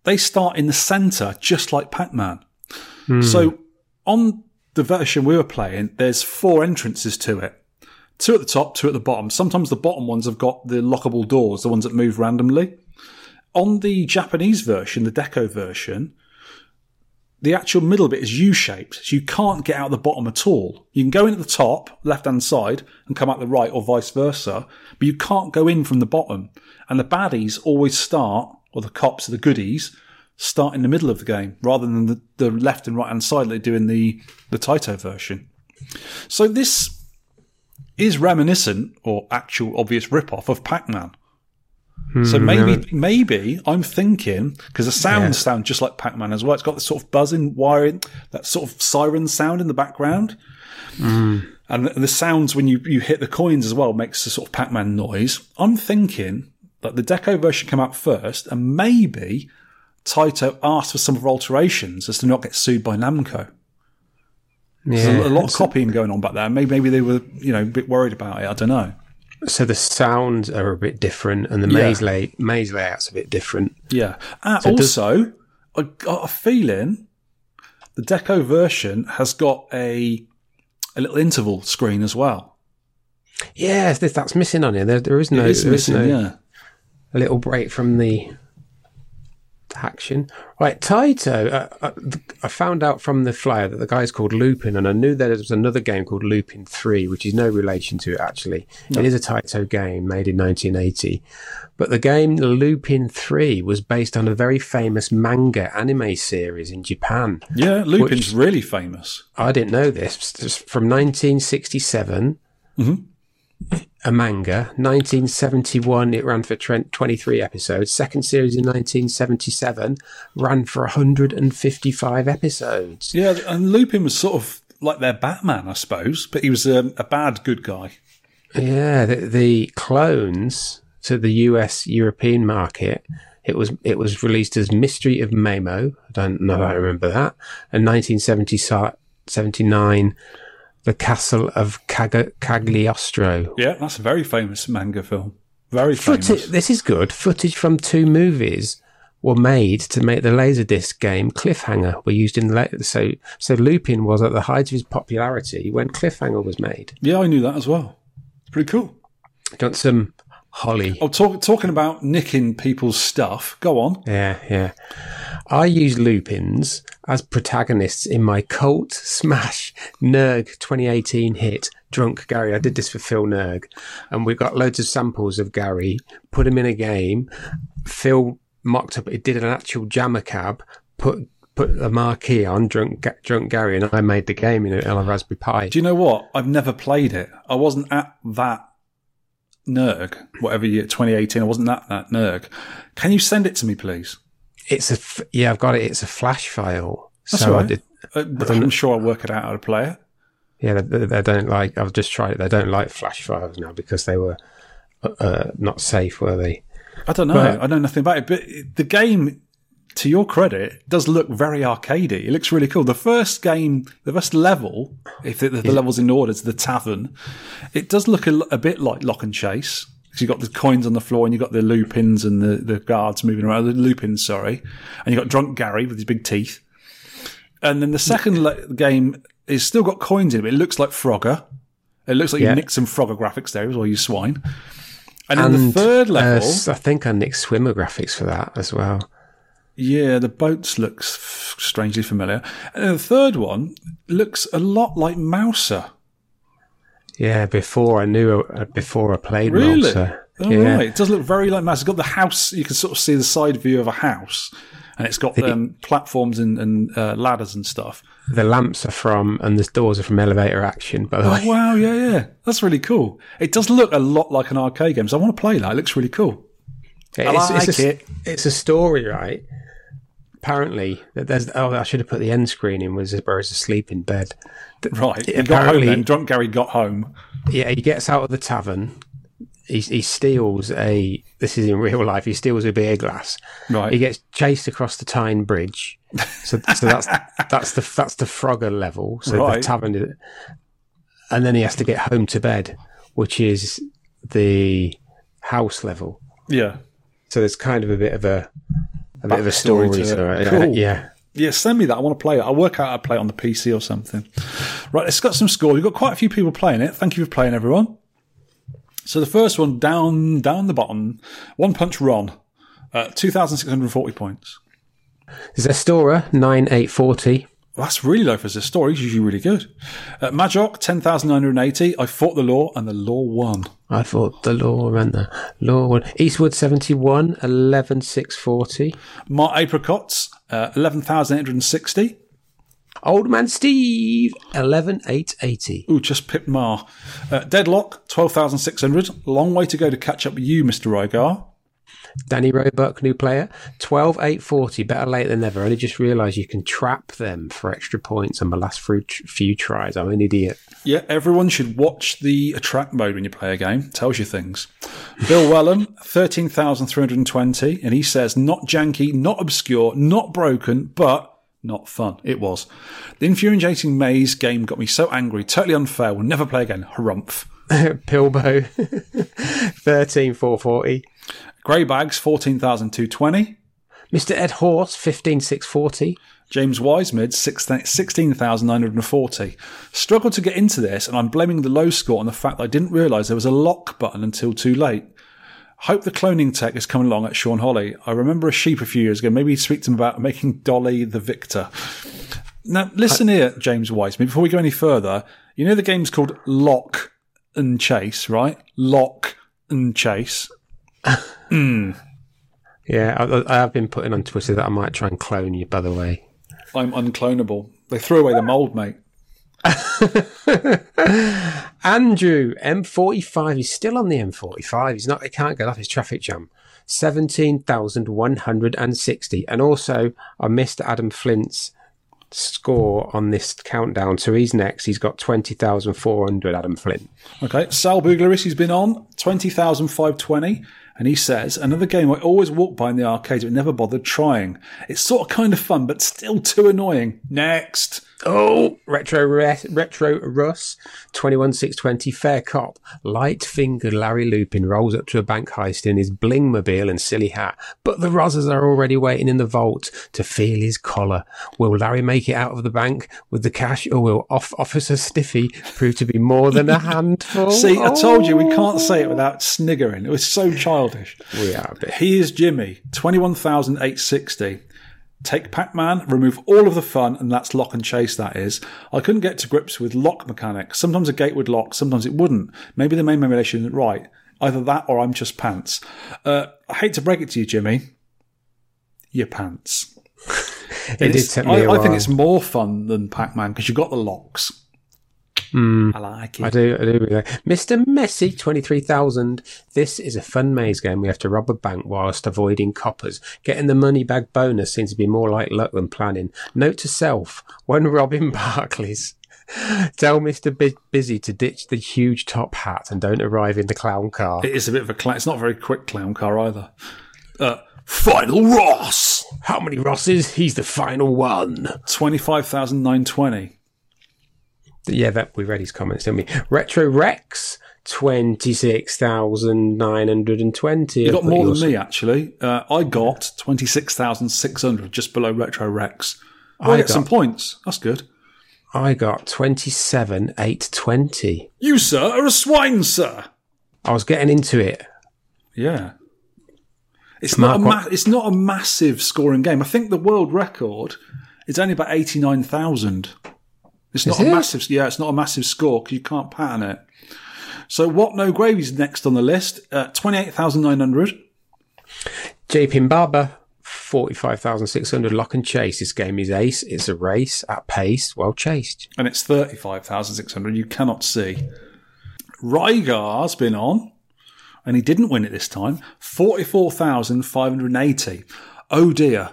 they start in the center, just like Pac-Man. Hmm. So on the version we were playing, there's four entrances to it. Two at the top, two at the bottom. Sometimes the bottom ones have got the lockable doors, the ones that move randomly. On the Japanese version, the Deco version, the actual middle bit is U-shaped, so you can't get out the bottom at all. You can go in at the top, left-hand side, and come out the right, or vice versa, but you can't go in from the bottom. And the baddies always start, or the cops, the goodies, start in the middle of the game, rather than the, the left and right-hand side they do in the, the Taito version. So this is reminiscent, or actual obvious rip-off, of Pac-Man. So hmm, maybe, maybe I'm thinking because the sounds sound just like Pac-Man as well. It's got the sort of buzzing, wiring, that sort of siren sound in the background, hmm. and the, the sounds when you you hit the coins as well makes the sort of Pac-Man noise. I'm thinking that the Deco version came out first, and maybe Taito asked for some alterations as to not get sued by Namco. There's yeah. a, a lot of copying going on back there. Maybe maybe they were you know a bit worried about it. I don't know. So the sounds are a bit different, and the Yeah. maze lay maze layout's a bit different. Yeah. And So does- also, I got a feeling the Deco version has got a a little interval screen as well. Yes, this, that's missing on here. There, there is no, it is there is missing, no yeah. A little break from the action. Right, Taito. Uh, uh, I found out from the flyer that the guy's called Lupin, and I knew that there was another game called Lupin Three, which is no relation to it actually. It is a Taito game made in 1980, but the game Lupin Three was based on a very famous manga anime series in Japan. Yeah, Lupin's really famous. I didn't know this. It's from 1967. A manga. 1971, it ran for 23 episodes. Second series in 1977 ran for 155 episodes. Yeah, and Lupin was sort of like their Batman, I suppose, but he was um, a bad good guy. Yeah, the, the clones to the US European market. It was it was released as Mystery of Mamo. I don't know. if I remember that. And 1979, The Castle of Cag- Cagliostro. Yeah, that's a very famous manga film. Very famous. Footage, this is good. Footage from two movies were made to make the Laserdisc game Cliffhanger. Were used in la- so so Lupin was at the height of his popularity when Cliffhanger was made. Yeah, I knew that as well. It's pretty cool. Got some Holly. Oh, talk, talking about nicking people's stuff. Go on. Yeah, yeah. I use Lupins as protagonists in my cult smash Nerg 2018 hit Drunk Gary. I did this for Phil Nerg, and we got loads of samples of Gary. Put him in a game. Phil mocked up. It did an actual JAMMA cab. Put put a marquee on Drunk Drunk Gary, and I made the game in a, on a Raspberry Pi. Do you know what? I've never played it. I wasn't at that Nerg, whatever year, 2018. I wasn't at that Nerg. Can you send it to me, please? It's a f- yeah, I've got it. It's a flash file. That's so all I right. did. Uh, I'm sure I'll work it out how to play it. Yeah, they, they don't like. I've just tried it. They don't like flash files now because they were uh, not safe, were they? I don't know. But- I know nothing about it. But the game, to your credit, does look very arcadey. It looks really cool. The first game, the first level, if the, the level's in order to the tavern, it does look a bit like Lock and Chase. You've got the coins on the floor and you've got the lupins and the, the guards moving around. The lupins, sorry. And you've got Drunk Gary with his big teeth. And then the second le- game is still got coins in it. but It looks like Frogger. It looks like Yeah. you nicked some Frogger graphics there as well, you swine. And, then And the third uh, level. s- I think I nicked swimmer graphics for that as well. Yeah, the boats looks f- strangely familiar. And the third one looks a lot like Mouser. Yeah, before I knew, uh, before I played Really? Mouser. Oh, yeah, right. It does look very like Mouser. It's got the house. You can sort of see the side view of a house, and it's got um, platforms and, and uh, ladders and stuff. the lamps are from and the doors are from Elevator Action. By the way, Oh wow, yeah, yeah, that's really cool. It does look a lot like an arcade game, so I want to play that. It looks really cool. it's, like it's a, it. It's a story, right? Apparently, that there's. Oh, I should have put the end screen in. Was where he's asleep in bed. Right. He home apparently- then. Drunk Gary got home. Yeah, he gets out of the tavern. He, he steals a. This is in real life. He steals a beer glass. Right. He gets chased across the Tyne Bridge. So, so that's that's the that's the Frogger level. So Right. the tavern, and then he has to get home to bed, which is the house level. Yeah. So there's kind of a bit of a a bit of a story. To to it. it. Cool. Yeah. Yeah, send me that. I want to play it. I'll work out how to play it on the PC or something. Right, it's got some scores. We've got quite a few people playing it. Thank you for playing, everyone. So the first one down down the bottom, One Punch Ron, uh, two thousand six hundred forty points. Zestora nine eight forty. Well, that's really low for Zestora. He's usually really good. Uh, Majok ten thousand nine hundred eighty. I fought the law and the law won. I thought the law and the law one. Eastwood 71, 11640. Mart Apricots uh, eleven thousand eight hundred sixty. Old Man Steve, 11880. Ooh, just pipped Mar. Uh, Deadlock twelve thousand six hundred. Long way to go to catch up with you, Mister Rygar. Danny Roebuck, new player, 12840. Better late than never. Only just realised you can trap them for extra points on my last few, few tries. I'm an idiot. Yeah, everyone should watch the attract mode when you play a game. Tells you things. Bill Wellham, 13,320. And he says, not janky, not obscure, not broken, but not fun. It was. The infuriating maze game got me so angry, totally unfair, will never play again. Harumph. Pilbo, 13440. Grey Bags, 14,220. Mr. Ed Horse, 15640. James Wisemid, 16,940. Struggled to get into this, and I'm blaming the low score on the fact that I didn't realise there was a lock button until too late. Hope the cloning tech is coming along at Shaun Holly. I remember a sheep a few years ago. Maybe speak to him about making Dolly the victor. Now, listen here, James Wisemid, before we go any further. You know the game's called Lock and Chase, right? Lock and Chase. Hmm. Yeah, I, I have been putting on Twitter that I might try and clone you, by the way. I'm unclonable. They threw away the mold, mate. Andrew, M45. He's still on the M45. He's not, he can't get off his traffic jam. 17,160. And also, I missed Adam Flint's score on this countdown. So he's next. He's got 20,400, Adam Flint. Okay, Sal Buglaris, he's been on 20,520, and he says, Another game I always walk by in the arcade but never bothered trying. It's sort of kind of fun, but still too annoying. Next. Oh, retro retro Russ, twenty one six twenty fair cop. Light fingered Larry Lupin rolls up to a bank heist in his bling mobile and silly hat, but the Rozzers are already waiting in the vault to feel his collar. Will Larry make it out of the bank with the cash, or will off Officer Stiffy prove to be more than a handful? See, I told you we can't say it oh. without sniggering. It was so childish. we are a bit. He is Jimmy, 21,860. Take Pac Man, remove all of the fun, and that's lock and chase, that is. I couldn't get to grips with lock mechanics. Sometimes a gate would lock, sometimes it wouldn't. Maybe the MAME emulation isn't right. Either that or I'm just pants. Uh, I hate to break it to you, Jimmy. Your pants. It did take me I, I think it's more fun than Pac Man because you've got the locks. I like it. I do, I do. Mr. Messi, 23,000. This is a fun maze game. We have to rob a bank whilst avoiding coppers. Getting the money bag bonus seems to be more like luck than planning. Note to self, when robbing Barclays, tell Mr. Bu- Busy to ditch the huge top hat and don't arrive in the clown car. It is a bit of a clown. It's not a very quick clown car either. Uh, Final Ross! How many Rosses? He's the final one. 25,920. Yeah, that we read his comments, didn't we? Retro Rex, 26,920. You got more than me, actually. Uh, I got 26,600, just below Retro Rex. I, I get got- some points. That's good. I got 27,820. You, sir, are a swine, sir. I was getting into it. Yeah. It's Mark, not, a ma- it's not a massive scoring game. I think the world record is only about 89,000. It's not Is a it? massive, yeah, it's not a massive score because you can't pattern it. So, what no gravy's next on the list? Uh, 28,900. JP Barber, 45,600 lock and chase. This game is ace. It's a race at pace, well chased. and it's 35,600. You cannot see. Rygar's been on, and he didn't win it this time. 44,580. Oh dear.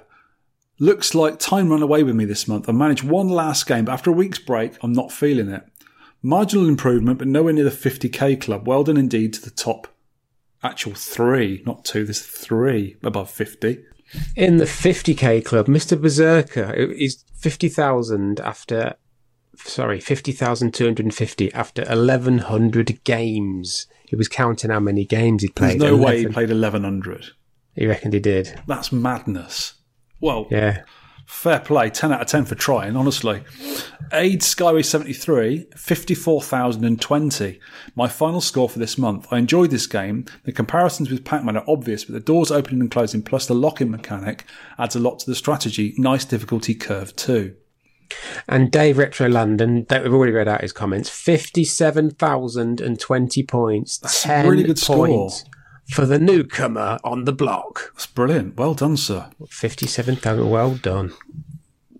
Looks like time ran away with me this month. I managed one last game, but after a week's break, I'm not feeling it. Marginal improvement, but nowhere near the 50k club. Well done indeed to the top actual three, not two, there's three above 50. In the 50k club, Mr. Berserker is 50,000 after, sorry, 50,250 after 1,100 games. He was counting how many games he'd There's played. no way he played 1100. He reckoned he did. That's madness. Well, Yeah. Fair play, 10 out of 10 for trying, honestly. Aid Skyway 73, 54,020. My final score for this month. I enjoyed this game. The comparisons with Pac Man are obvious, but the doors opening and closing plus the lock in mechanic adds a lot to the strategy. Nice difficulty curve, too. And Dave Retro London, that we've already read out his comments, 57,020 points. That's a 10 really good score. For the newcomer on the block. That's brilliant. Well done, sir. 57,000, well done.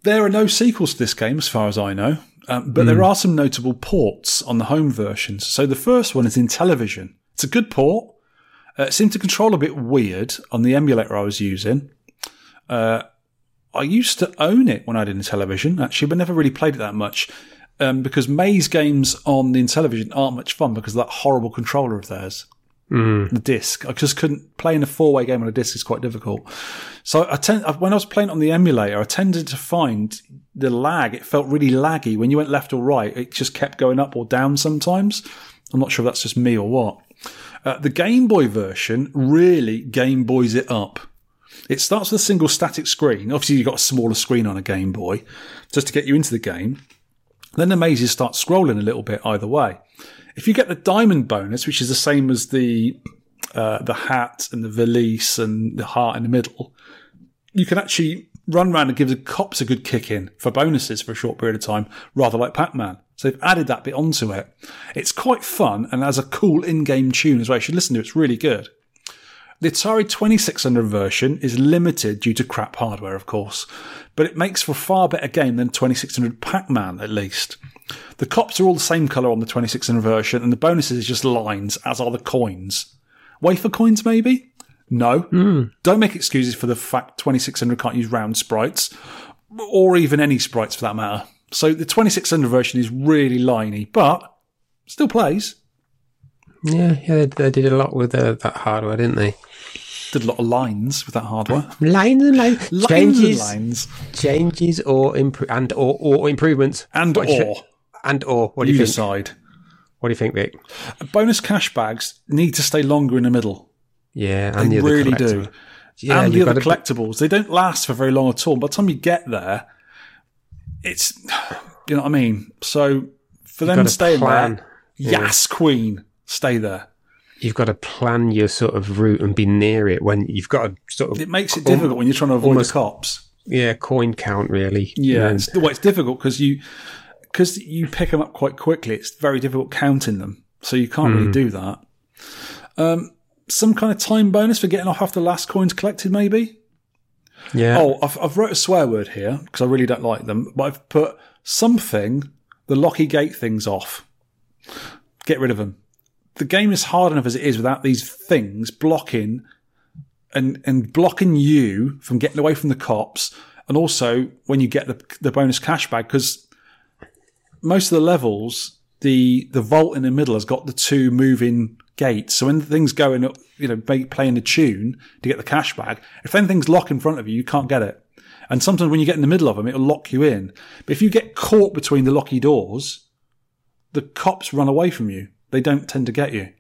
There are no sequels to this game, as far as I know, um, but there are some notable ports on the home versions. So the first one is Intellivision. It's a good port. Uh, it seemed to control a bit weird on the emulator I was using. Uh, I used to own it when I did Intellivision, actually, but never really played it that much. Um, because maze games on the Intellivision aren't much fun because of that horrible controller of theirs the disc. I just couldn't playing a four way game on a disc is quite difficult. So I tend when I was playing on the emulator, I tended to find the lag. It felt really laggy when you went left or right. It just kept going up or down sometimes. I'm not sure if that's just me or what. Uh, the Game Boy version really Game Boys it up. It starts with a single static screen. Obviously, you've got a smaller screen on a Game Boy just to get you into the game. Then the mazes start scrolling a little bit either way. If you get the diamond bonus, which is the same as the uh, the hat and the valise and the heart in the middle, you can actually run around and give the cops a good kick in for bonuses for a short period of time, rather like Pac-Man. So they've added that bit onto it. It's quite fun and has a cool in-game tune as well. You should listen to it. It's really good. The Atari 2600 version is limited due to crap hardware, of course, but it makes for a far better game than 2600 Pac Man, at least. The cops are all the same colour on the 2600 version, and the bonuses is just lines, as are the coins. Wafer coins, maybe? No. Don't make excuses for the fact 2600 can't use round sprites, or even any sprites for that matter. So the 2600 version is really liney, but still plays. Yeah, yeah, they, they did a lot with uh, that hardware, didn't they? Did a lot of lines with that hardware. Lines and lines, Lines changes, and lines. changes, or impro- and or, or improvements, And What or. And or. What do You you think? What do you think, Vic? Bonus cash bags need to stay longer in the middle. Yeah, They and the other really do. Yeah, and the other got collectibles, they don't last for very long at all. By the time you get there, it's you know what I mean. So for them to stay plan. there, yes, Queen, stay there. you've got to plan your sort of route and be near it when you've got to sort of It makes it difficult when you're trying to avoid almost- the cops. yeah coin count really. Yeah, And- it's, well, it's difficult because you because you pick them up quite quickly. It's very difficult counting them, so you can't Hmm. really do that. Um, some kind of time bonus for getting off after the last coins collected, maybe. yeah. Oh, I've, I've wrote a swear word here because I really don't like them, but I've put something, the locky gate things off. Get rid of them. The game is hard enough as it is without these things blocking and, and blocking you from getting away from the cops. And also when you get the, the bonus cash bag, because most of the levels, the, the vault in the middle has got the two moving gates. So when things go in, you know, playing a tune to get the cash bag, if anything's locked in front of you, you can't get it. And sometimes when you get in the middle of them, it'll lock you in. But if you get caught between the locky doors, the cops run away from you. They don't tend to get you.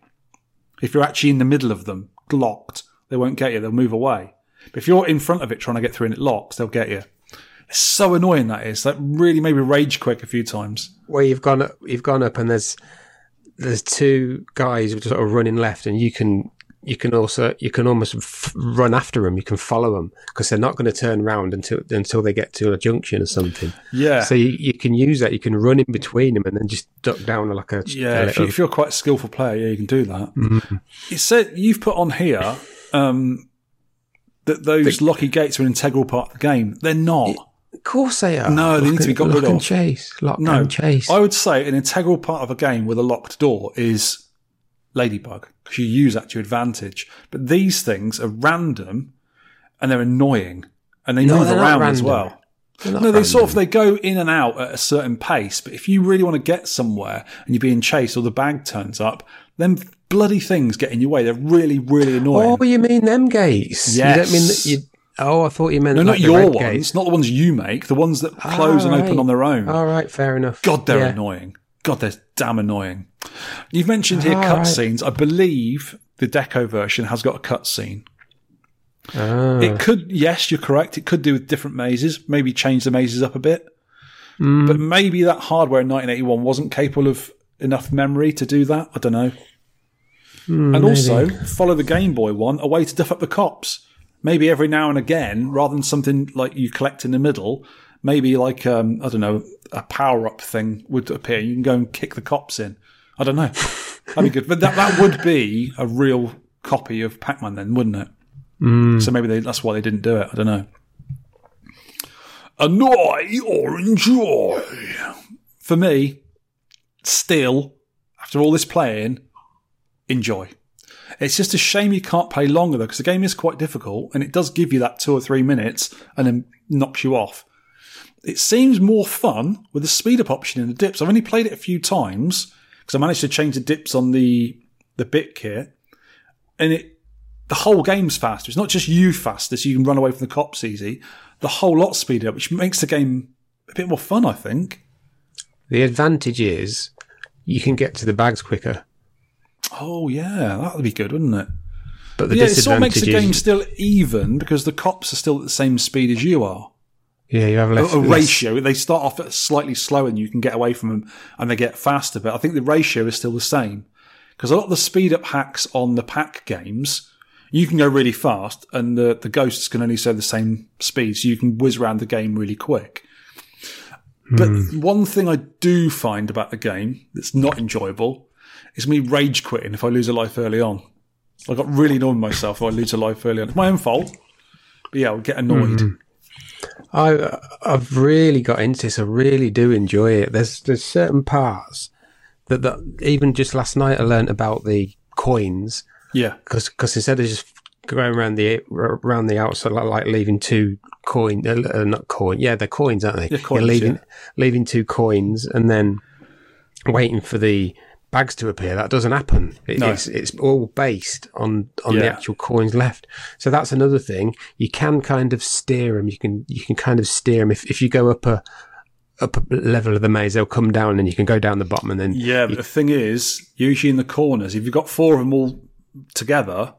If you're actually in the middle of them, locked, they won't get you. They'll move away. But if you're in front of it trying to get through and it locks, they'll get you. It's so annoying that is. That really made me rage quick a few times. where you've gone you've gone up and there's there's two guys sort of running left and you can you can also you can almost f- run after them you can follow them because they're not going to turn around until until they get to a junction or something Yeah. so you, you can use that you can run in between them and then just duck down like a Yeah, a if, you, if you're quite a skillful player, yeah, you can do that. It said you've put on here um, that those locky gates are an integral part of the game. They're not. Of course they are No, they Lock need to be got rid of. chase lock No, and chase I would say an integral part of a game with a locked door is Ladybug because you use that to your advantage. But these things are random and they're annoying and they No, move around as well. No, they sort of they go in and out at a certain pace. But if you really want to get somewhere and you're being chased or the bag turns up, then bloody things get in your way. They're really, really annoying. oh you mean them gates you don't mean that Yes. you oh I thought you meant no, like not the your ones, gates. not the ones you make. The ones that close and open on their own. all right fair enough God, they're Yeah. annoying. God, they're damn annoying. You've mentioned here Ah, right. cutscenes. I believe the Deco version has got a cutscene. Ah. It could, yes, you're correct. It could do with different mazes. Maybe change the mazes up a bit. Hmm. But maybe that hardware in 1981 wasn't capable of enough memory to do that. I don't know. Hmm, and also, follow the Game Boy one, a way to duff up the cops. Maybe every now and again, rather than something like you collect in the middle, maybe like, um, I don't know, a power up thing would appear. You can go and kick the cops in. I don't know. That'd be good. But that, that would be a real copy of Pac Man then, wouldn't it? So maybe they, that's why they didn't do it. I don't know. Annoy or enjoy? For me, still, after all this playing, enjoy. It's just a shame you can't play longer though, because the game is quite difficult and it does give you that two or three minutes and then knocks you off. It seems more fun with the speed up option in the dips. I've only played it a few times because I managed to change the dips on the the bit kit, and it the whole game's faster. It's not just you faster, so you can run away from the cops easy. The whole lot speed up, which makes the game a bit more fun. I think. The advantage is you can get to the bags quicker, Oh yeah, that would be good, wouldn't it? but the yeah, it sort of makes the game still even because the cops are still at the same speed as you are. yeah, you have A, less, a ratio. They start off at slightly slower and you can get away from them and they get faster, but I think the ratio is still the same. Because a lot of the speed up hacks on the Pac games, you can go really fast and the, the ghosts can only say the same speed, so you can whiz around the game really quick. But hmm. one thing I do find about the game that's not enjoyable is me rage quitting if I lose a life early on. I got really annoyed with myself if I lose a life early on. It's my own fault. But yeah, I'll get annoyed. I I've really got into this. I really do enjoy it. There's there's certain parts that, that even just last night I learnt about the coins Yeah. because instead of just going around the around the outside like, like leaving two coin uh, uh, not coin yeah they're coins aren't they Yeah, coins, You're leaving yeah. leaving two coins and then waiting for the bags to appear that doesn't happen. It, No. it's it's all based on on the actual coins left. So that's another thing. You can kind of steer them you can you can kind of steer them if, if you go up a up a level of the maze they'll come down and you can go down the bottom and then Yeah, but the thing is, usually in the corners, if you've got four of them all together,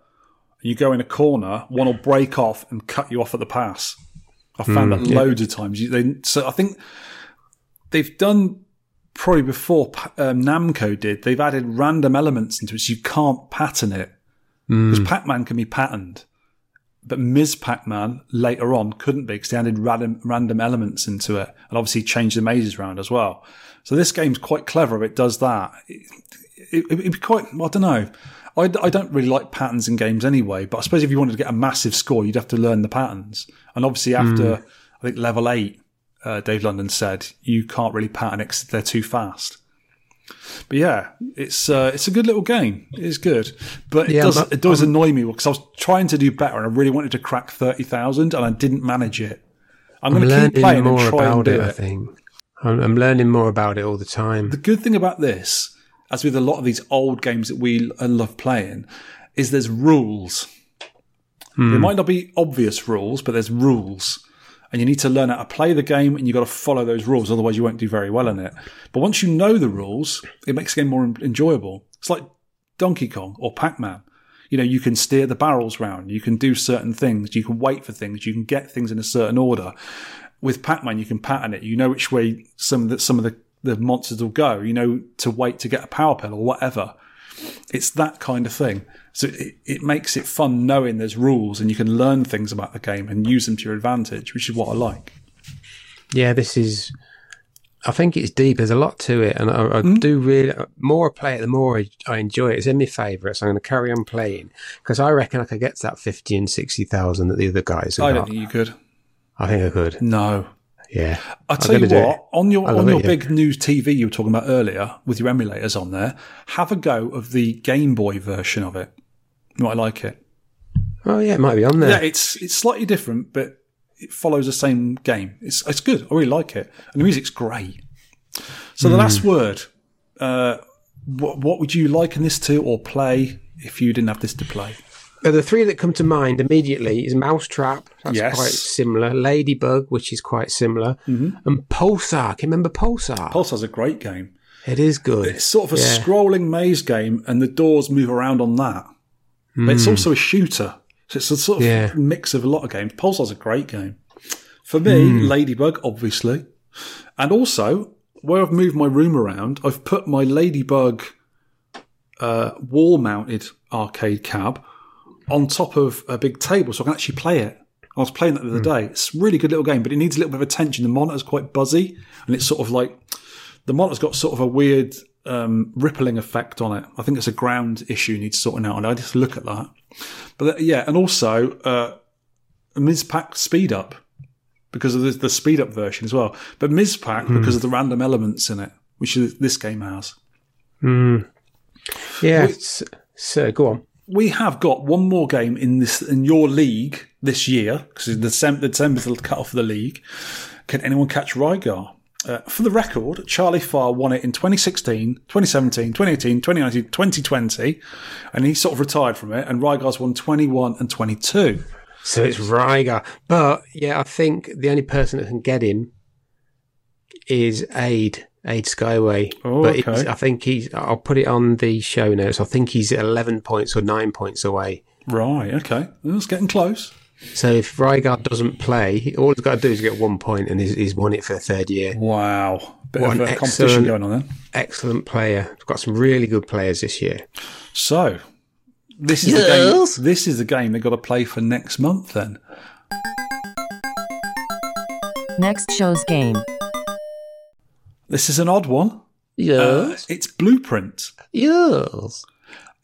and you go in a corner, one will break off and cut you off at the pass. I've found hmm, that loads of times. They, so I think they've done probably before um, Namco did. They've added random elements into it, so you can't pattern it because Pac-Man can be patterned. But Ms. Pac-Man later on couldn't be because they added random, random elements into it and obviously changed the mazes around as well. So this game's quite clever if it does that. It, it, it'd be quite, I don't know. I, I don't really like patterns in games anyway, but I suppose if you wanted to get a massive score, you'd have to learn the patterns. And obviously after, I think level eight, uh, Dave London said, you can't really pattern it they're too fast. But yeah, it's uh, it's a good little game. It is good, but it Yeah, does but- it does annoy me because I was trying to do better and I really wanted to crack thirty thousand and I didn't manage it. I'm, I'm going to keep playing more and try and about do it, it. I think. I'm, I'm learning more about it all the time. The good thing about this, as with a lot of these old games that we love playing, is there's rules. They might not be obvious rules, but there's rules. And you need to learn how to play the game and you've got to follow those rules, otherwise you won't do very well in it. But once you know the rules, it makes the game more enjoyable. It's like Donkey Kong or Pac-Man. You know, you can steer the barrels round, you can do certain things, you can wait for things, you can get things in a certain order. With Pac-Man, you can pattern it. You know which way some of the, some of the, the monsters will go. You know to wait to get a power pill or whatever. It's that kind of thing. So it, it makes it fun knowing there's rules and you can learn things about the game and use them to your advantage, which is what I like. Yeah, this is. I think it's deep. There's a lot to it, and I, I hmm? do really. More I play it, the more I, I enjoy it. It's in my favourites. I'm going to carry on playing because I reckon I could get to that fifty and sixty thousand that the other guys I don't think you could. I think I could. No. Yeah, I tell you what, on your on your it, yeah. big news TV you were talking about earlier with your emulators on there, have a go of the Game Boy version of it. You might like it. Oh yeah, it might be on there. Yeah, it's it's slightly different, but it follows the same game. It's it's good. I really like it, and the music's great. So Hmm. the last word. Uh, what what would you liken this to or play if you didn't have this to play? Uh, the three that come to mind immediately is Mousetrap. That's Yes. quite similar. Ladybug, which is quite similar, Mm-hmm. and Pulsar. Can you remember Pulsar? Pulsar's a great game. it is good. It's sort of a Yeah. scrolling maze game, and the doors move around on that. But it's also a shooter, so it's a sort of Hmm. Yeah. mix of a lot of games. Pulsar's a great game. For me, Hmm. Ladybug, obviously, and also where I've moved my room around, I've put my Ladybug uh, wall-mounted arcade cab on top of a big table, so I can actually play it. I was playing that the other day. It's a really good little game, but it needs a little bit of attention. The monitor's quite buzzy, and it's sort of like the monitor's got sort of a weird um, rippling effect on it. I think it's a ground issue needs sorting out, and I just look at that. But uh, yeah, and also uh, Ms. Pac speed up because of the, the speed up version as well. But Ms. Pac because of the random elements in it, which is, this game has. yeah. it's- So go on. We have got one more game in this in your league this year because December December's the cut off of the league. Can anyone catch Rygar? Uh, for the record, Charlie Farr won it in 2016, 2017, 2018, 2019, 2020, and he sort of retired from it. And Rygar's won 21 and 22. So it's Rygar. But yeah, I think the only person that can get him is Aid, Aid Skyway. Oh, but okay. I think he's, I'll put it on the show notes. I think he's 11 points or 9 points away. Right, okay. Well, it's getting close. So if Rygar doesn't play, all he's got to do is get one point and he's, he's won it for the third year. Wow. Bit What of a competition going on then. Excellent player. We've got some really good players this year. So, this is the game. This is the game they've got to play for next month then. Next show's game. This is an odd one. Yes. Uh, it's Blueprint. yes.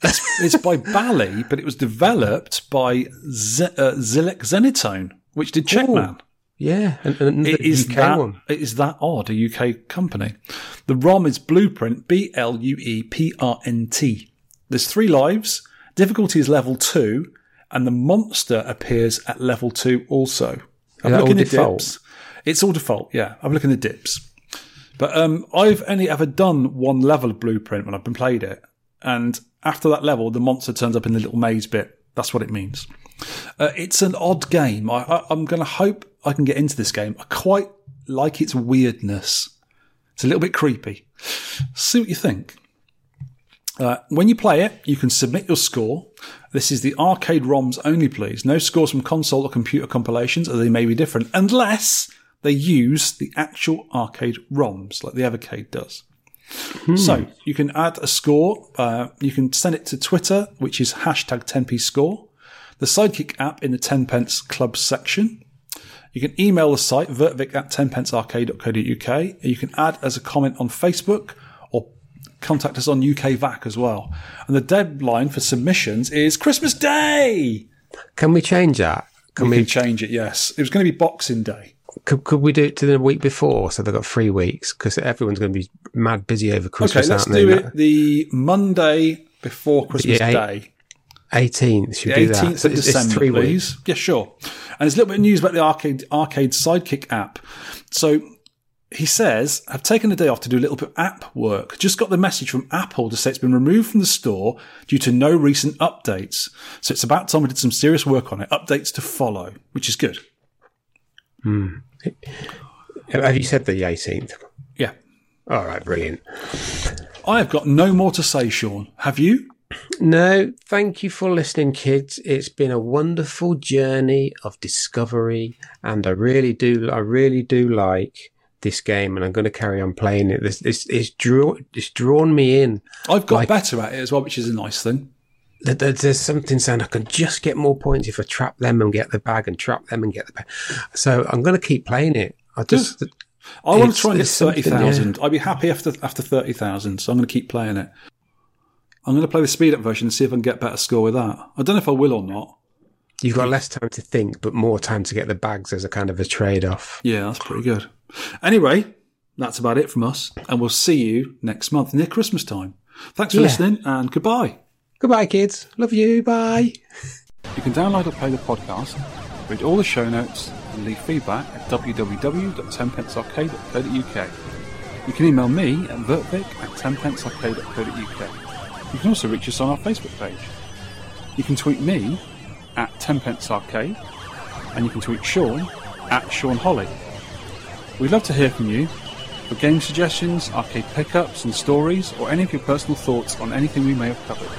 It's, it's by Bally, but it was developed by Z- uh, Zilec Zenitone, which did Checkman. Yeah, and, and It is UK that one. it is that odd a UK company. The ROM is Blueprint B L U E P R N T. There's three lives. Difficulty is level two, and the monster appears at level two also. I'm looking at default? dips. It's all default. Yeah, I'm looking at dips. But um, I've only ever done one level of Blueprint when I've been played it, and after that level, the monster turns up in the little maze bit. That's what it means. Uh, it's an odd game. I, I'm going to hope I can get into this game. I quite like its weirdness. It's a little bit creepy. See what you think. Uh, when you play it, you can submit your score. This is the arcade ROMs only, please. No scores from console or computer compilations, or they may be different, unless they use the actual arcade ROMs, like the Evercade does. So you can add a score. Uh, you can send it to Twitter, which is hashtag 10p score. The Sidekick app in the 10 pence club section. You can email the site vertvic at 10pencearcade.co.uk. You can add as a comment on Facebook or contact us on UK VAC as well. And the deadline for submissions is Christmas Day. Can we change that? Can We we? can change it, yes. It was going to be Boxing Day. Could, could we do it to the week before so they've got three weeks? Because everyone's going to be mad busy over Christmas. Okay, let's do it the Monday before Christmas Yeah, Day. 18th. Should The do that. 18th of it's- it's December, three please. weeks. Yeah, sure. And there's a little bit of news about the arcade arcade sidekick app. So he says, I've taken a day off to do a little bit of app work. Just got the message from Apple to say it's been removed from the store due to no recent updates. So it's about time we did some serious work on it. Updates to follow, which is good. Hmm. Have you said the 18th? Yeah. All right, brilliant. I have got no more to say, Shaun. Have you? No, thank you for listening, kids. It's been a wonderful journey of discovery, and I really do, I really do like this game, and I'm going to carry on playing it. This, this, it's draw, it's drawn me in. I've got Like- better at it as well, which is a nice thing. There- there- There's something saying I can just get more points if I trap them and get the bag, and trap them and get the bag. So I'm going to keep playing it. I just, I want to try and get it's something, 30,000. I'd be happy after after 30,000, so I'm going to keep playing it. I'm going to play the speed up version and see if I can get a better score with that. I don't know if I will or not. you've got less time to think, but more time to get the bags as a kind of a trade off. Yeah, that's pretty good. Anyway, that's about it from us, and we'll see you next month near Christmas time. Thanks for Yeah. listening, and goodbye. Goodbye, kids. Love you. Bye. You can download or play the podcast, read all the show notes, and leave feedback at www.tenpencearcade.co.uk. You can email me at vertvic at tenpencearcade.co.uk. You can also reach us on our Facebook page. You can tweet me at tenpencearcade, and you can tweet Shaun at Shaun Holly. We'd love to hear from you for game suggestions, arcade pickups and stories, or any of your personal thoughts on anything we may have covered.